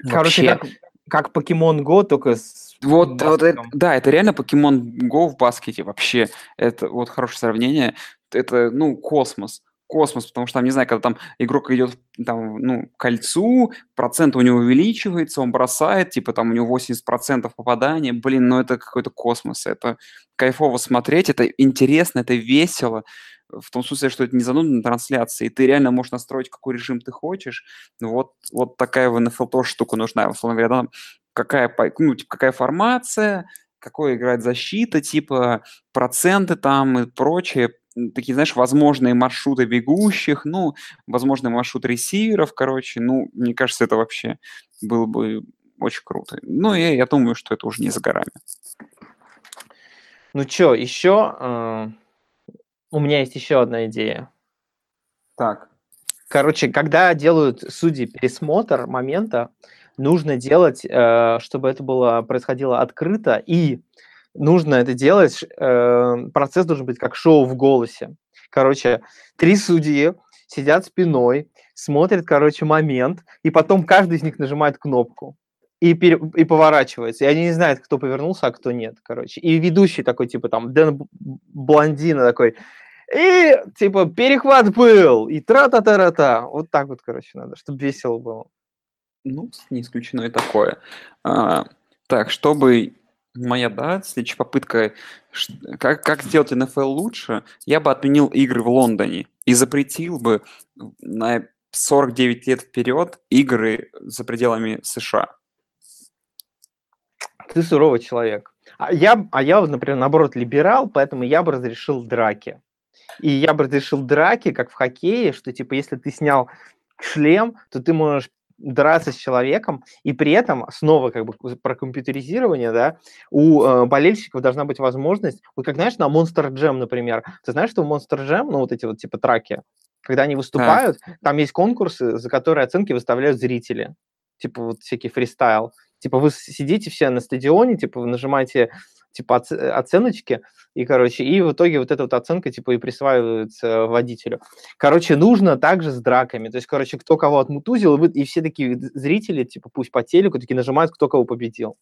Короче, вообще- как, как Pokemon Go, только с Вот, вот это- да, это реально Pokemon Go в баскете вообще. Это вот хорошее сравнение. Это, ну, космос. Космос, потому что там, не знаю, когда там игрок идет там, ну, к кольцу, процент у него увеличивается, он бросает, типа там у него 80% попадания. Блин, ну это какой-то космос. Это кайфово смотреть, это интересно, это весело. В том смысле, что это не занудная трансляция, и ты реально можешь настроить, какой режим ты хочешь. Ну Вот, вот такая в НФЛ тоже штука нужна. Условно говоря, там какая, ну, типа, какая формация, какой играет защита, типа проценты там и прочее. Такие, знаешь, возможные маршруты бегущих, ну, возможный маршрут ресиверов, короче. Ну, мне кажется, это вообще было бы очень круто. Ну, и я думаю, что это уже не за горами. Ну чё, еще... у меня есть еще одна идея. Так. Короче, когда делают судьи пересмотр момента, нужно делать, э, чтобы это было происходило открыто, и нужно это делать, э, процесс должен быть как шоу в голосе. Короче, три судьи сидят спиной, смотрят, короче, момент, и потом каждый из них нажимает кнопку и, пере- и поворачивается. И они не знают, кто повернулся, а кто нет, короче. И ведущий такой, типа, там, Дэн Блондина такой, и, типа, перехват был, и тра-та-та-та-та. Вот так вот, короче, надо, чтобы весело было. Ну, не исключено и такое. А, так, чтобы моя, да, следующая попытка, как, как сделать НФЛ лучше, я бы отменил игры в Лондоне и запретил бы на 49 лет вперед игры за пределами США. Ты суровый человек. А я, а я, например, наоборот, либерал, поэтому я бы разрешил драки. И я бы разрешил драки, как в хоккее, что, типа, если ты снял шлем, то ты можешь драться с человеком, и при этом, снова как бы про компьютеризирование, да, у э, болельщиков должна быть возможность, вот как, знаешь, на Monster Jam, например, ты знаешь, что в Monster Jam, ну, вот эти вот, типа, траки, когда они выступают, там есть конкурсы, за которые оценки выставляют зрители, типа, вот всякий фристайл, типа, вы сидите все на стадионе, типа, вы нажимаете, типа, оц- оценочки, и, короче, и в итоге вот эта вот оценка, типа, и присваивается водителю. Короче, нужно также с драками. То есть, короче, кто кого отмутузил, и, вы- и все такие зрители, типа, пусть по телеку, такие нажимают, кто кого победил.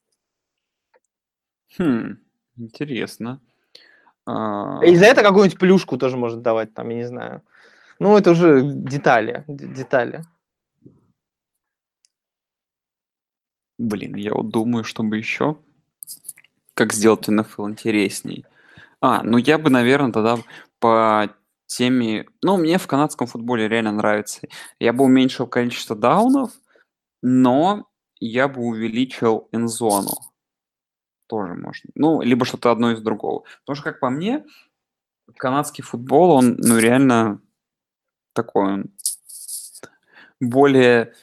Хм, интересно. А, И за это какую-нибудь плюшку тоже может давать, там, я не знаю. Ну, это уже детали, детали. Блин, я вот думаю, чтобы еще как сделать НФЛ интересней. А, ну я бы, наверное, тогда по теме... Ну, мне в канадском футболе реально нравится. Я бы уменьшил количество даунов, но я бы увеличил энзону. Тоже можно. Ну, либо что-то одно из другого. Потому что, как по мне, канадский футбол, он, ну, реально такой, он более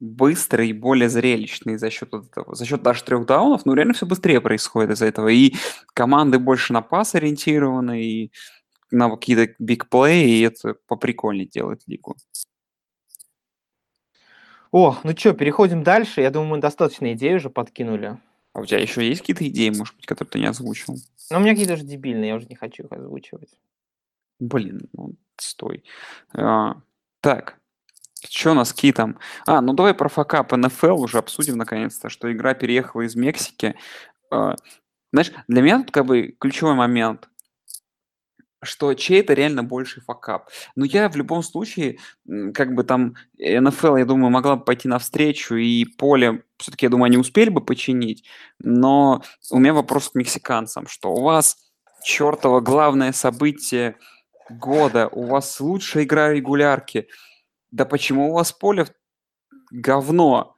быстрый и более зрелищный за счет вот этого, за счет даже трех даунов, ну реально все быстрее происходит из-за этого. И команды больше на пас ориентированы, и на какие-то биг плей, и это поприкольнее делает лигу. О, ну что, переходим дальше. Я думаю, мы достаточно идей уже подкинули. А у тебя еще есть какие-то идеи, может быть, которые ты не озвучил? Но у меня какие-то уже дебильные, я уже не хочу их озвучивать. Блин, ну стой. А, так, что у нас какие там? А, ну давай про факап НФЛ уже обсудим наконец-то, что игра переехала из Мексики. А, знаешь, для меня тут как бы ключевой момент, что чей это реально больший факап. Но я в любом случае, как бы там НФЛ, я думаю, могла бы пойти навстречу, и поле, все-таки, я думаю, они успели бы починить. Но у меня вопрос к мексиканцам, что у вас чертово главное событие года, у вас лучшая игра регулярки. Да почему у вас поле говно?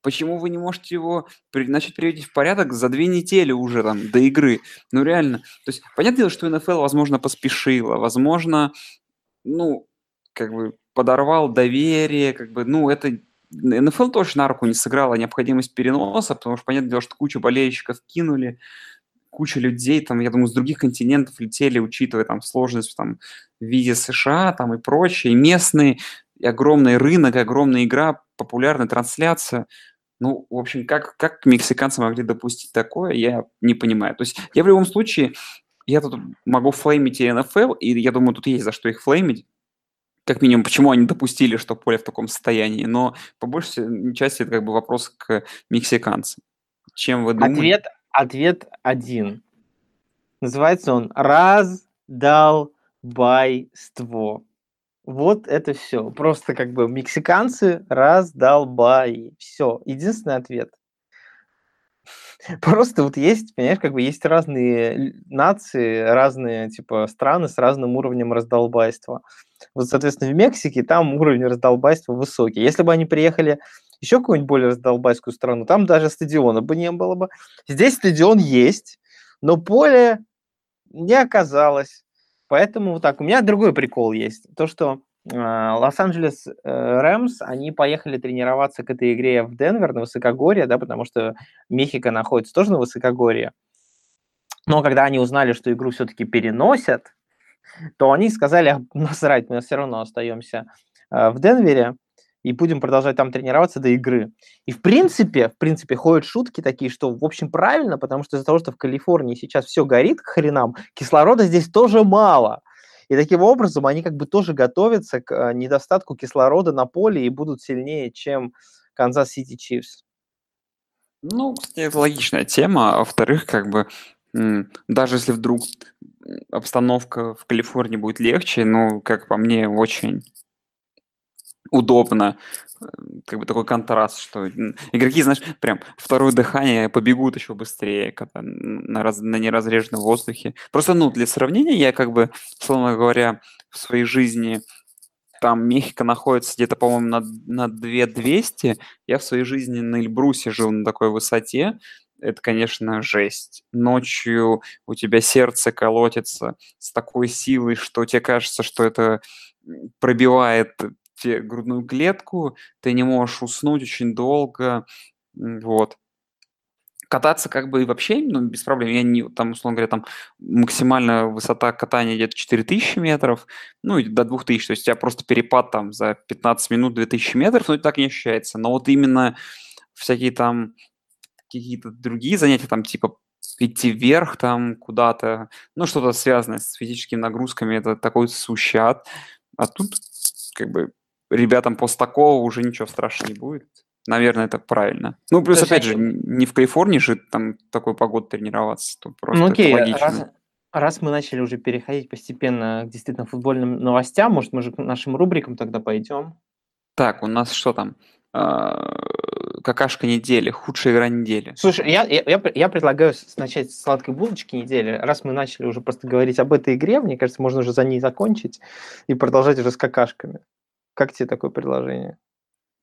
Почему вы не можете его начать приводить в порядок за две недели уже там до игры? Ну реально. То есть, понятное дело, что НФЛ, возможно, поспешила, возможно, ну, как бы подорвал доверие, как бы, ну, это НФЛ тоже на руку не сыграла необходимость переноса, потому что, понятное дело, что кучу болельщиков кинули, куча людей, там, я думаю, с других континентов летели, учитывая там сложность там, в виде США там, и прочее, и местные, огромный рынок, огромная игра, популярная трансляция. Ну, в общем, как, как мексиканцы могли допустить такое, я не понимаю. То есть я в любом случае, я тут могу флеймить и НФЛ, и я думаю, тут есть за что их флеймить, как минимум, почему они допустили, что поле в таком состоянии, но по большей части это как бы вопрос к мексиканцам. Чем вы думаете? Ответ, ответ один. Называется он раздолбайство. Вот это все. Просто как бы мексиканцы раздолбай. Все. Единственный ответ. Просто вот есть, понимаешь, как бы есть разные нации, разные типа страны с разным уровнем раздолбайства. Вот, соответственно, в Мексике там уровень раздолбайства высокий. Если бы они приехали еще какую-нибудь более раздолбайскую страну, там даже стадиона бы не было бы. Здесь стадион есть, но поле не оказалось. Поэтому вот так. У меня другой прикол есть. То, что э, Лос-Анджелес э, Рэмс, они поехали тренироваться к этой игре в Денвер на высокогорье, да, потому что Мехико находится тоже на высокогорье. Но когда они узнали, что игру все-таки переносят, то они сказали, насрать, мы все равно остаемся э, в Денвере и будем продолжать там тренироваться до игры. И в принципе, в принципе, ходят шутки такие, что, в общем, правильно, потому что из-за того, что в Калифорнии сейчас все горит к хренам, кислорода здесь тоже мало. И таким образом они как бы тоже готовятся к э, недостатку кислорода на поле и будут сильнее, чем Канзас-Сити Чифс. Ну, кстати, логичная тема. А во-вторых, как бы даже если вдруг обстановка в Калифорнии будет легче, ну, как по мне, очень удобно. Как бы такой контраст, что игроки, знаешь, прям второе дыхание побегут еще быстрее, когда на, раз, на неразреженном воздухе. Просто, ну, для сравнения, я как бы, словно говоря, в своей жизни там Мехико находится где-то, по-моему, на, на 2200. Я в своей жизни на Эльбрусе жил на такой высоте. Это, конечно, жесть. Ночью у тебя сердце колотится с такой силой, что тебе кажется, что это пробивает грудную клетку, ты не можешь уснуть очень долго, вот. Кататься как бы и вообще, ну, без проблем. Я не, там, условно говоря, там максимальная высота катания где-то 4000 метров, ну, и до 2000, то есть у тебя просто перепад там за 15 минут 2000 метров, но это так не ощущается. Но вот именно всякие там какие-то другие занятия, там, типа идти вверх там куда-то, ну, что-то связанное с физическими нагрузками, это такой сущий ад. А тут как бы ребятам после такого уже ничего страшного не будет. Наверное, это правильно. Ну, плюс, То опять же, не в Калифорнии же там такой погоду тренироваться, то просто ну, окей, это логично. Раз, раз мы начали уже переходить постепенно к действительно футбольным новостям, может, мы же к нашим рубрикам тогда пойдем? Так, у нас что там? А, какашка недели, худшая игра недели. Слушай, я, я, я предлагаю начать с сладкой булочки недели. Раз мы начали уже просто говорить об этой игре, мне кажется, можно уже за ней закончить и продолжать уже с какашками. Как тебе такое предложение?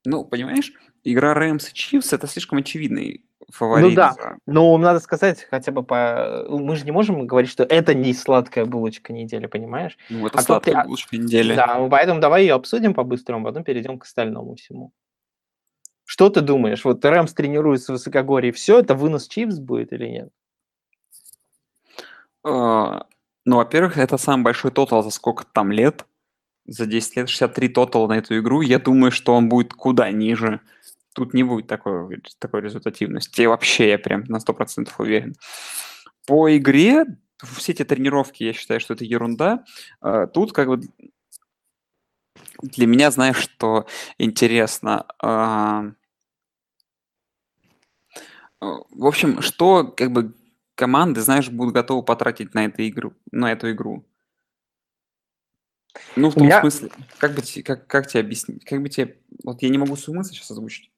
Ну, понимаешь, игра Рэмс и Чивс это слишком очевидный фаворит. Ну да, но надо сказать хотя бы по... Мы же не можем говорить, что это не сладкая булочка недели, понимаешь? Ну, это а сладкая ты... булочка недели. Да, поэтому давай ее обсудим по-быстрому, потом перейдем к остальному всему. Что ты думаешь? Вот Рэмс тренируется в высокогорье, все, это вынос Чивс будет или нет? Uh, ну, во-первых, это самый большой тотал за сколько там лет за 10 лет 63 тотал на эту игру, я думаю, что он будет куда ниже. Тут не будет такой, такой результативности. И вообще я прям на 100% уверен. По игре, все эти тренировки, я считаю, что это ерунда. А, тут как бы для меня, знаешь, что интересно. А, в общем, что как бы команды, знаешь, будут готовы потратить на эту игру, на эту игру. Ну, в том меня... смысле, как бы как, как тебе объяснить? Как бы тебе... Вот я не могу свою мысль сейчас озвучить.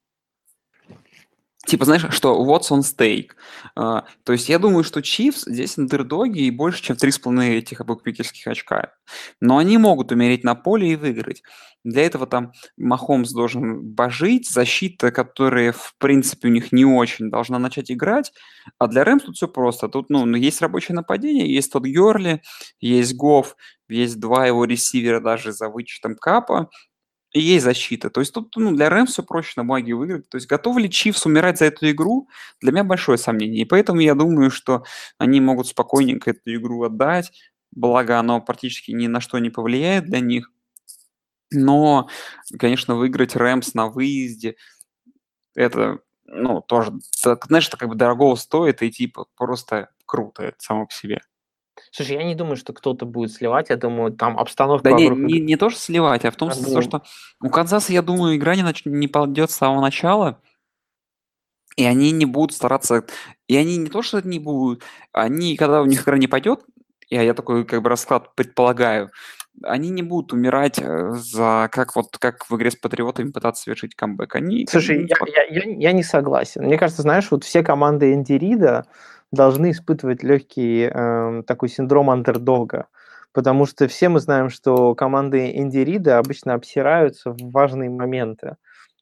Типа, знаешь, что what's on stake? Uh, то есть я думаю, что Chiefs здесь андердоги и больше, чем 3,5 этих букмекерских очка. Но они могут умереть на поле и выиграть. Для этого там Махомс должен божить, защита, которая, в принципе, у них не очень, должна начать играть. А для Рэмс тут все просто. Тут, ну, ну, есть рабочее нападение, есть тот Герли, есть Гофф, есть два его ресивера даже за вычетом капа. И есть защита. То есть тут ну, для Рэмс все проще на бумаге выиграть. То есть готовы ли Чивс умирать за эту игру? Для меня большое сомнение. И поэтому я думаю, что они могут спокойненько эту игру отдать. Благо, оно практически ни на что не повлияет для них. Но, конечно, выиграть Рэмс на выезде, это, ну, тоже, знаешь, это как бы дорого стоит, и типа просто круто это само по себе. Слушай, я не думаю, что кто-то будет сливать. Я думаю, там обстановка Да не, вокруг не, не то, что сливать, а в том А, смысле, ну. что у Канзаса, я думаю, игра не, нач- не пойдет с самого начала, и они не будут стараться... И они не то, что это не будут, они, когда у них игра не пойдет, я, я такой как бы расклад предполагаю, они не будут умирать э, за как вот как в игре с Патриотами пытаться совершить камбэк. Они Слушай, я, я, я, я не согласен. Мне кажется, знаешь, вот все команды Энди Рида должны испытывать легкий эм, такой синдром андердога, потому что все мы знаем, что команды Энди Рида обычно обсираются в важные моменты,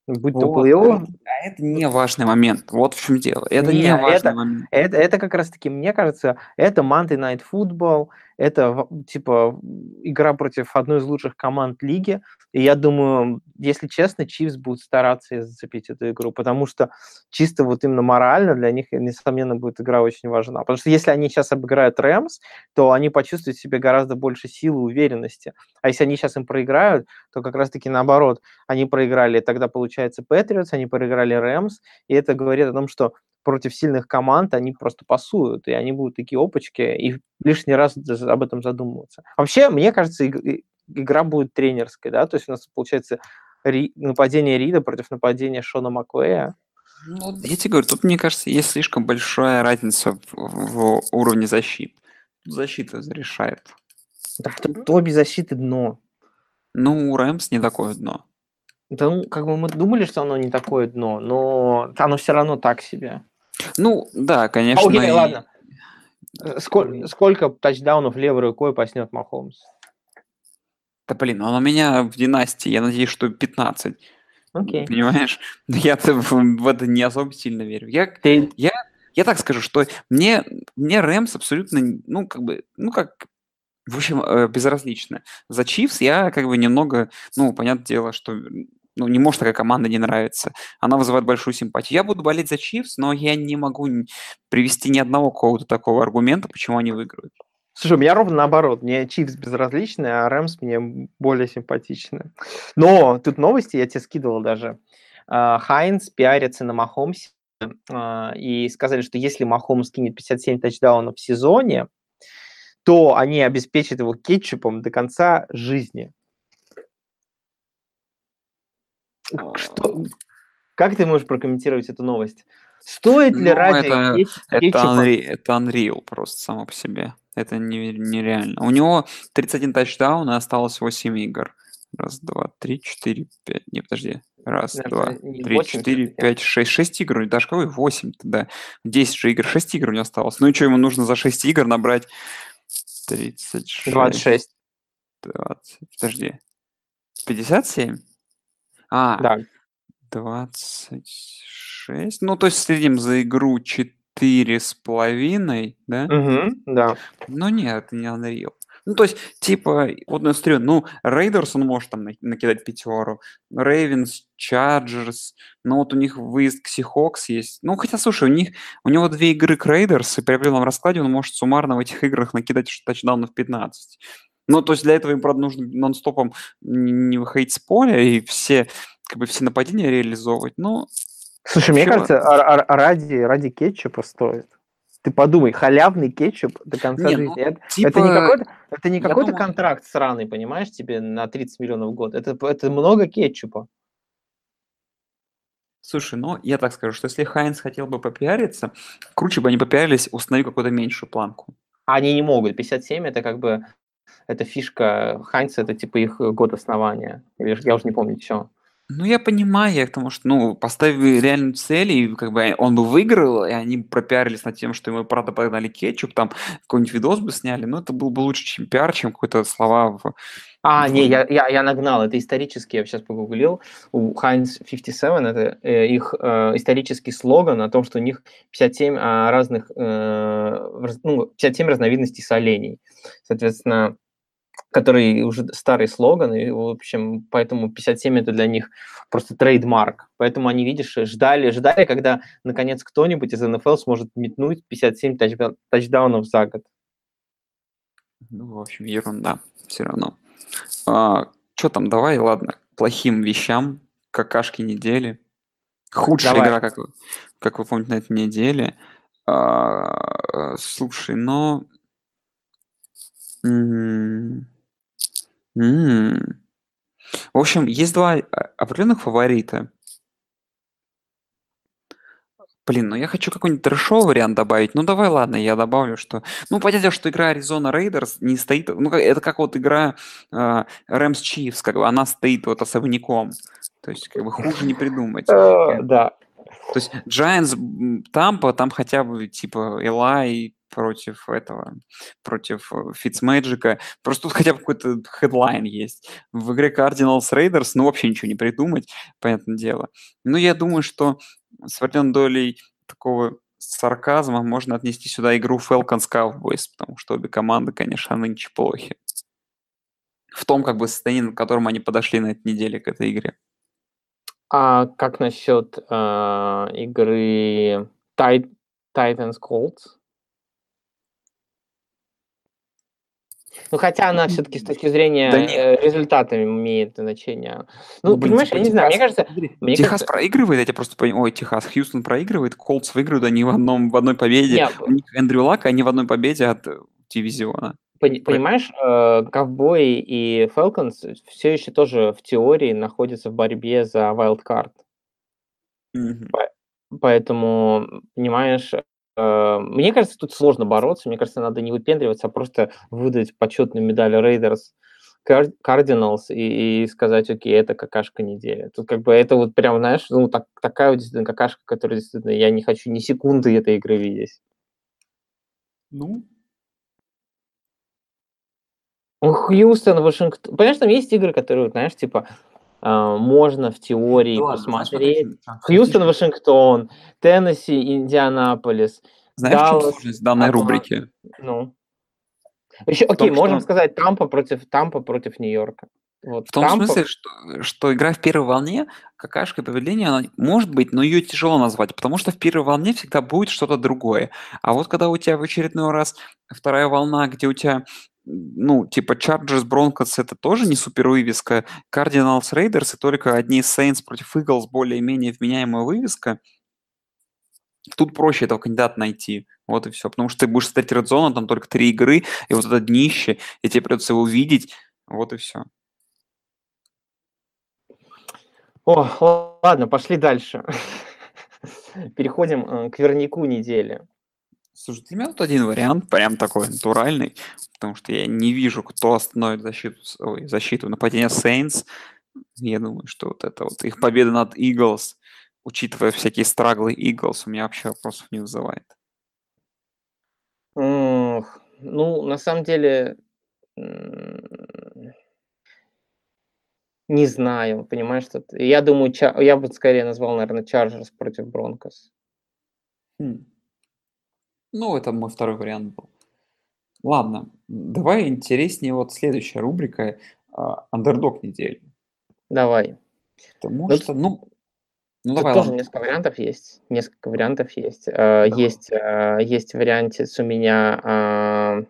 будь то Вот, плей-офф. а это не важный момент. Вот в чем дело. Это Не, не важный это, момент. это, это как раз-таки, мне кажется, это Monday Night Football, это типа игра против одной из лучших команд лиги. И я думаю, если честно, Чивс будут стараться зацепить эту игру, потому что чисто вот именно морально для них, несомненно, будет игра очень важна. Потому что если они сейчас обыграют Рэмс, то они почувствуют в себе гораздо больше силы, уверенности. А если они сейчас им проиграют, то как раз-таки наоборот. Они проиграли, тогда получается Патриотс, они проиграли Рэмс, и это говорит о том, что против сильных команд они просто пасуют, и они будут такие опачки, и лишний раз об этом задумываться. Вообще, мне кажется, игра будет тренерской, да, то есть у нас получается Ри- нападение Рида против нападения Шона Маквея. Ну, я тебе говорю, тут, мне кажется, есть слишком большая разница в, в уровне защиты. Тут Защита решает. Да, в то без защиты дно. Ну, у Рэмс не такое дно. Да, ну, как бы мы думали, что оно не такое дно, но оно все равно так себе. Ну, да, конечно. Окей, и- ладно. Э, Сколько, сколько тачдаунов левой рукой поснет Махомс? Да блин, он у меня в династии, я надеюсь, что 15. Окей. Понимаешь? Но Я-то в, это не особо сильно верю. Я, Ты, я, я так скажу, что мне, мне Рэмс абсолютно, ну, как бы, ну, как, в общем, э, безразлично. За Чивс я как бы немного, ну, понятное дело, что ну, не может такая команда не нравиться. Она вызывает большую симпатию. Я буду болеть за Чивс, но я не могу привести ни одного какого-то такого аргумента, почему они выиграют. Слушай, у меня ровно наоборот. Мне Чивс безразличны, а Рэмс мне более симпатичны. Но тут новости, я тебе скидывал даже. А, Хайнс пиарится на Махомсе а, и сказали, что если Махомс кинет 57 тачдаунов в сезоне, то они обеспечат его кетчупом до конца жизни. Что, как ты можешь прокомментировать эту новость? Стоит ли Ну, ради это- кетч- Это, кетчупа- unre- это unreal просто само по себе. Это не- нереально. У него 31 тачдаун и осталось 8 игр. Раз, два, три, четыре, пять. Не, подожди. Раз, Наверное, два, три, 8 четыре, пять, шесть. Шесть игр. Даже какой? Восемь тогда. 10 же игр. Шесть игр у него осталось. Ну и что, ему нужно за 6 игр набрать 36, 26. 20. Подожди. 57? А, Да. 26. Ну, то есть в среднем за игру 4 с половиной, да? Мгм, да. Ну нет, это не Unreal. Ну, то есть, типа, вот на стреле, ну, Рейдерс он может там на- накидать пятеру, Рейвенс, Чарджерс, ну вот у них выезд к Сихокс есть. Ну, хотя, слушай, у них, у него две игры к Рейдерс, и при определенном раскладе он может суммарно в этих играх накидать ш- тачдаунов 15. Ну, то есть для этого им, правда, нужно нон-стопом не не выходить с поля и все, как бы, все нападения реализовывать. Ну, Слушай, мне кажется, а- а- ради, ради кетчупа стоит. Ты подумай, халявный кетчуп до конца Не, ну, жизни. это, типа, это не какой-то, это не какой-то думаю- контракт сраный, понимаешь, тебе на 30 миллионов в год. Это, это много кетчупа. Слушай, ну, я так скажу, что если Хайнс хотел бы попиариться, круче бы они попиарились, установив какую-то меньшую планку. А Они не могут. 57 это как бы это фишка Хайнца, это типа их год основания. Или я уже не помню, что. Ну, я понимаю, я к тому, что, ну, поставили реальную цель, и как бы он бы выиграл, и они пропиарились над тем, что ему, правда, погнали кетчуп, там какой-нибудь видос бы сняли, но это был бы лучше, чем пиар, чем какое-то слова в... А, в- не, я, я, я нагнал, это исторически, я сейчас погуглил. У Heinz 57 это э, их э, исторический слоган о том, что у них 57 а, разных, э, раз- ну, 57 разновидностей солений. Соответственно, который уже старый слоган, и, в общем, поэтому 57 это для них просто трейдмарк. Поэтому они, видишь, ждали, ждали, когда, наконец, кто-нибудь из НФЛ сможет метнуть 57 тачдаунов за год. Ну, в общем, ерунда все равно. А, что там, давай, ладно, плохим вещам, какашки недели. Худшая давай. игра, как, как вы помните, на этой неделе. А, слушай, но... М -м В общем, есть два определенных фаворита. Блин, ну я хочу какой-нибудь трэшовый вариант добавить. Ну давай, ладно, я добавлю, что... Ну, понятно, что игра Arizona Raiders не стоит... Ну, это как вот игра э, Rams Chiefs, как бы она стоит вот особняком. То есть, как бы хуже не придумать. Э, да. То есть Giants Тампа, там хотя бы типа Элай против этого, против Фитцмэджика. Просто тут хотя бы какой-то хедлайн есть. В игре Cardinals Raiders, ну, вообще ничего не придумать, понятное дело. Но я думаю, что с определенной долей такого сарказма можно отнести сюда игру Falcons Cowboys, потому что обе команды, конечно, нынче плохи. В том как бы состоянии, в котором они подошли на этой неделе к этой игре. А как насчет э, игры Tit- Titans Colts? Ну, хотя она все-таки с точки зрения да э, результата имеет значение. Ну, ну понимаешь, я не знаю, мне кажется... Мне Техас кажется... проигрывает, я тебе просто понимаю, ой, Техас, Хьюстон проигрывает, Колдс выигрывают, они в, одном, в одной победе. Нет. У них Эндрю Лак, они в одной победе от э, дивизиона. Понимаешь, э, ковбои и Falcons все еще тоже в теории находятся в борьбе за wildcard. Mm-hmm. Поэтому, понимаешь, мне кажется, тут сложно бороться. Мне кажется, надо не выпендриваться, а просто выдать почетную медаль Raiders Cardinals и, и сказать, окей, это какашка недели. Тут как бы это вот прям, знаешь, ну так, такая вот действительно какашка, которая действительно я не хочу ни секунды этой игры видеть. Ну, Хьюстон, Вашингтон. Понимаешь, там есть игры, которые, знаешь, типа, можно в теории да посмотреть. Ладно, Хьюстон, Вашингтон, Теннесси, Индианаполис. Знаешь, Даллас, в чем сложность данной рубрики? Ну. Еще, окей, том, можем что... сказать Тампа против Тампа против Нью-Йорка. Вот, в том Тампа... смысле, что, что игра в первой волне, какашка поведения, она может быть, но ее тяжело назвать, потому что в первой волне всегда будет что-то другое. А вот когда у тебя в очередной раз вторая волна, где у тебя ну, типа Chargers, Broncos это тоже не супер вывеска. Cardinals, Raiders и только одни Saints против Eagles более-менее вменяемая вывеска. Тут проще этого кандидата найти. Вот и все. Потому что ты будешь стать Red Zone, там только три игры, и вот это днище, и тебе придется его увидеть. Вот и все. О, ладно, пошли дальше. Переходим э, к вернику недели. Слушай, для меня тут один вариант, прям такой натуральный, потому что я не вижу, кто остановит защиту, ой, защиту нападения Saints. Я думаю, что вот это вот их победа над Eagles, учитывая всякие страглы Eagles, у меня вообще вопросов не вызывает. ну, на самом деле, не знаю, понимаешь, что я думаю, я бы скорее назвал, наверное, Chargers против Broncos. Хм. Ну, это мой второй вариант был. Ладно, давай интереснее вот следующая рубрика а, «Андердог недели». Давай. Потому ну, что, ну, ну давай, тоже ладно. несколько вариантов есть. Несколько вариантов есть. А, давай. Есть, а, есть вариантец у меня...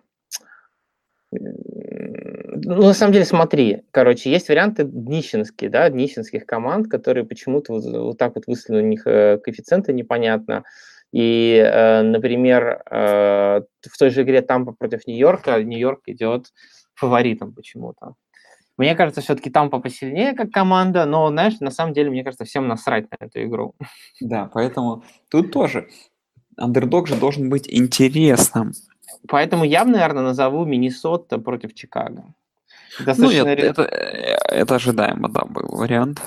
Ну, на самом деле, смотри, короче, есть варианты днищенские, да, днищенских команд, которые почему-то вот, вот так вот выставлены у них э, коэффициенты непонятно. И, э, например, э, в той же игре Тампа против Нью-Йорка Нью-Йорк идет фаворитом почему-то. Мне кажется, все-таки Тампа посильнее как команда, но, знаешь, на самом деле, мне кажется, всем насрать на эту игру. Да, поэтому тут тоже андердог же должен быть интересным. Поэтому я, наверное, назову Миннесота против Чикаго. Достаточно... Ну, это, это, э, это ожидаемо, да, был вариант.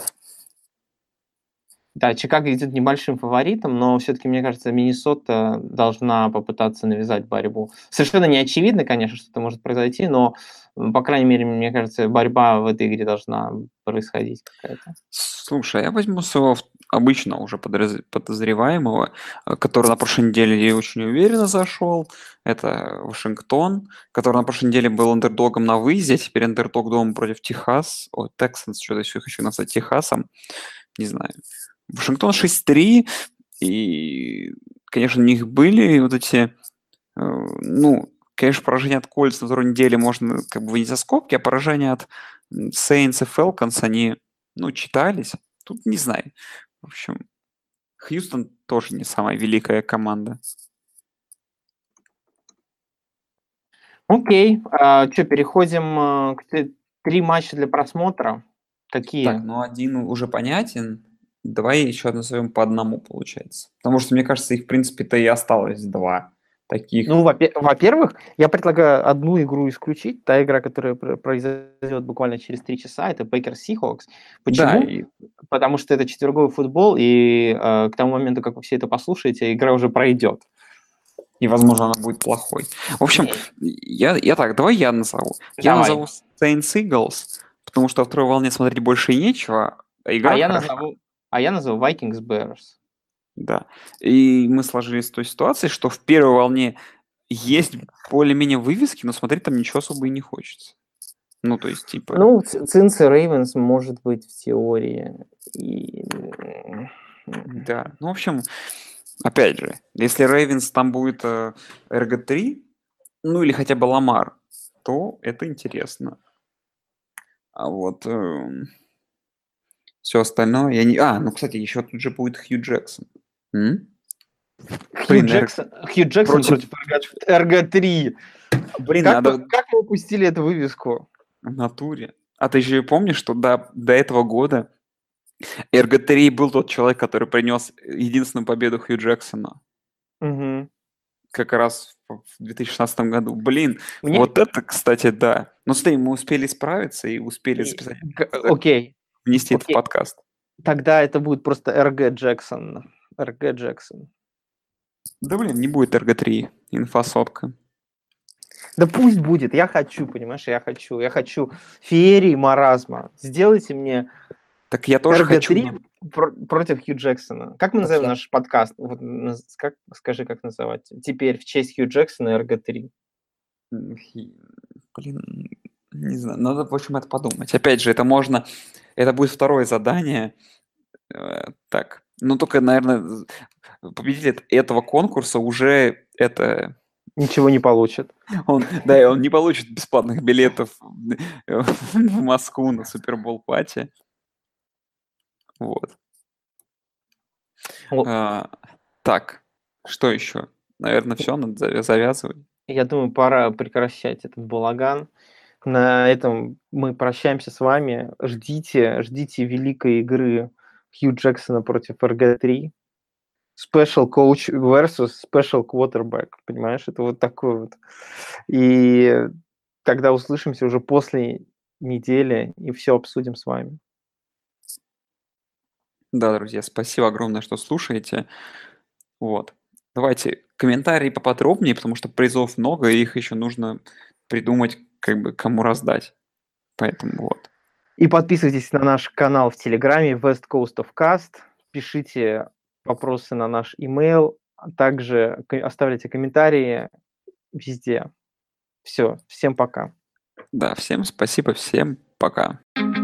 Да, Чикаго идет небольшим фаворитом, но все-таки, мне кажется, Миннесота должна попытаться навязать борьбу. Совершенно не очевидно, конечно, что это может произойти, но, по крайней мере, мне кажется, борьба в этой игре должна происходить какая-то. Слушай, я возьму своего обычно уже подозреваемого, э, который на прошлой неделе очень уверенно зашел. Это Вашингтон, который на прошлой неделе был андердогом на выезде, а теперь андердог дома против Техас. О, Тексанс, что-то еще хочу назвать Техасом. Не знаю. Вашингтон 6-3, и, конечно, у них были вот эти, э, ну, конечно, поражение от Кольц на второй неделе можно как бы вынести за скобки, а поражение от Saints и Falcons, они, ну, читались. Тут не знаю. В общем, Хьюстон тоже не самая великая команда. Окей, а, что, переходим э, к три матча для просмотра. Какие? Так, ну один уже понятен. Давай еще назовем по одному, получается. Потому что, мне кажется, их, в принципе-то и осталось два таких. Ну, во-первых, я предлагаю одну игру исключить. Та игра, которая произойдет буквально через три часа, это Бейкер Seahawks. Почему? Да, и... Потому что это четверговый футбол, и э, к тому моменту, как вы все это послушаете, игра уже пройдет. И, возможно, она будет плохой. В общем, я, я так, давай я назову. Давай. Я назову Saints Eagles, потому что во второй волне смотреть больше и нечего. А, игра а я назову а я назову Vikings Bears. Да. И мы сложились с той ситуацией, что в первой волне есть более-менее вывески, но смотреть там ничего особо и не хочется. Ну, то есть, типа... Ну, Цинцы Рейвенс может быть в теории. И... Да, ну, в общем, опять же, если Рейвенс там будет э, RG3, ну, или хотя бы Ламар, то это интересно. А вот... Э, все остальное я не... А, ну, кстати, еще тут же будет Хью Джексон. М? Хью Блин, Джексон, Хью Джексон против, против RG3. Блин, как, надо... как вы упустили эту вывеску? В натуре. А ты же помнишь, что до, до этого года RG3 был тот человек, который принес единственную победу Хью Джексона. Угу. Как раз в 2016 году. Блин, Мне... вот это, кстати, да. Но смотри, мы успели справиться и успели записать. Окей внести Окей. это в подкаст. Тогда это будет просто RG Джексон. RG Джексон. Да блин, не будет RG3, инфосотка. Да пусть будет, я хочу, понимаешь, я хочу. Я хочу феерии маразма. Сделайте мне так я тоже RG3 хочу. Про- против Хью Джексона. Как мы назовем наш подкаст? Вот, как, скажи, как называть? Теперь в честь Хью Джексона RG3. Блин, не знаю, надо, в общем, это подумать. Опять же, это можно, это будет второе задание. Э, так, ну только, наверное, победитель этого конкурса уже это... Ничего не получит. Он, да, он не получит бесплатных билетов в Москву на Супербол пати. Вот. А, так, что еще? Наверное, все, надо завязывать. Я думаю, пора прекращать этот балаган. На этом мы прощаемся с вами. Ждите, ждите великой игры Хью Джексона против RG3. Special coach versus special quarterback. Понимаешь, это вот такой вот. И когда услышимся уже после недели и все обсудим с вами. Да, друзья, спасибо огромное, что слушаете. Вот. Давайте комментарии поподробнее, потому что призов много, и их еще нужно придумать, как бы кому раздать. Поэтому вот. И подписывайтесь на наш канал в Телеграме West Coast of Cast. Пишите вопросы на наш email, а также оставляйте комментарии везде. Все, всем пока. Да, всем спасибо, всем пока. I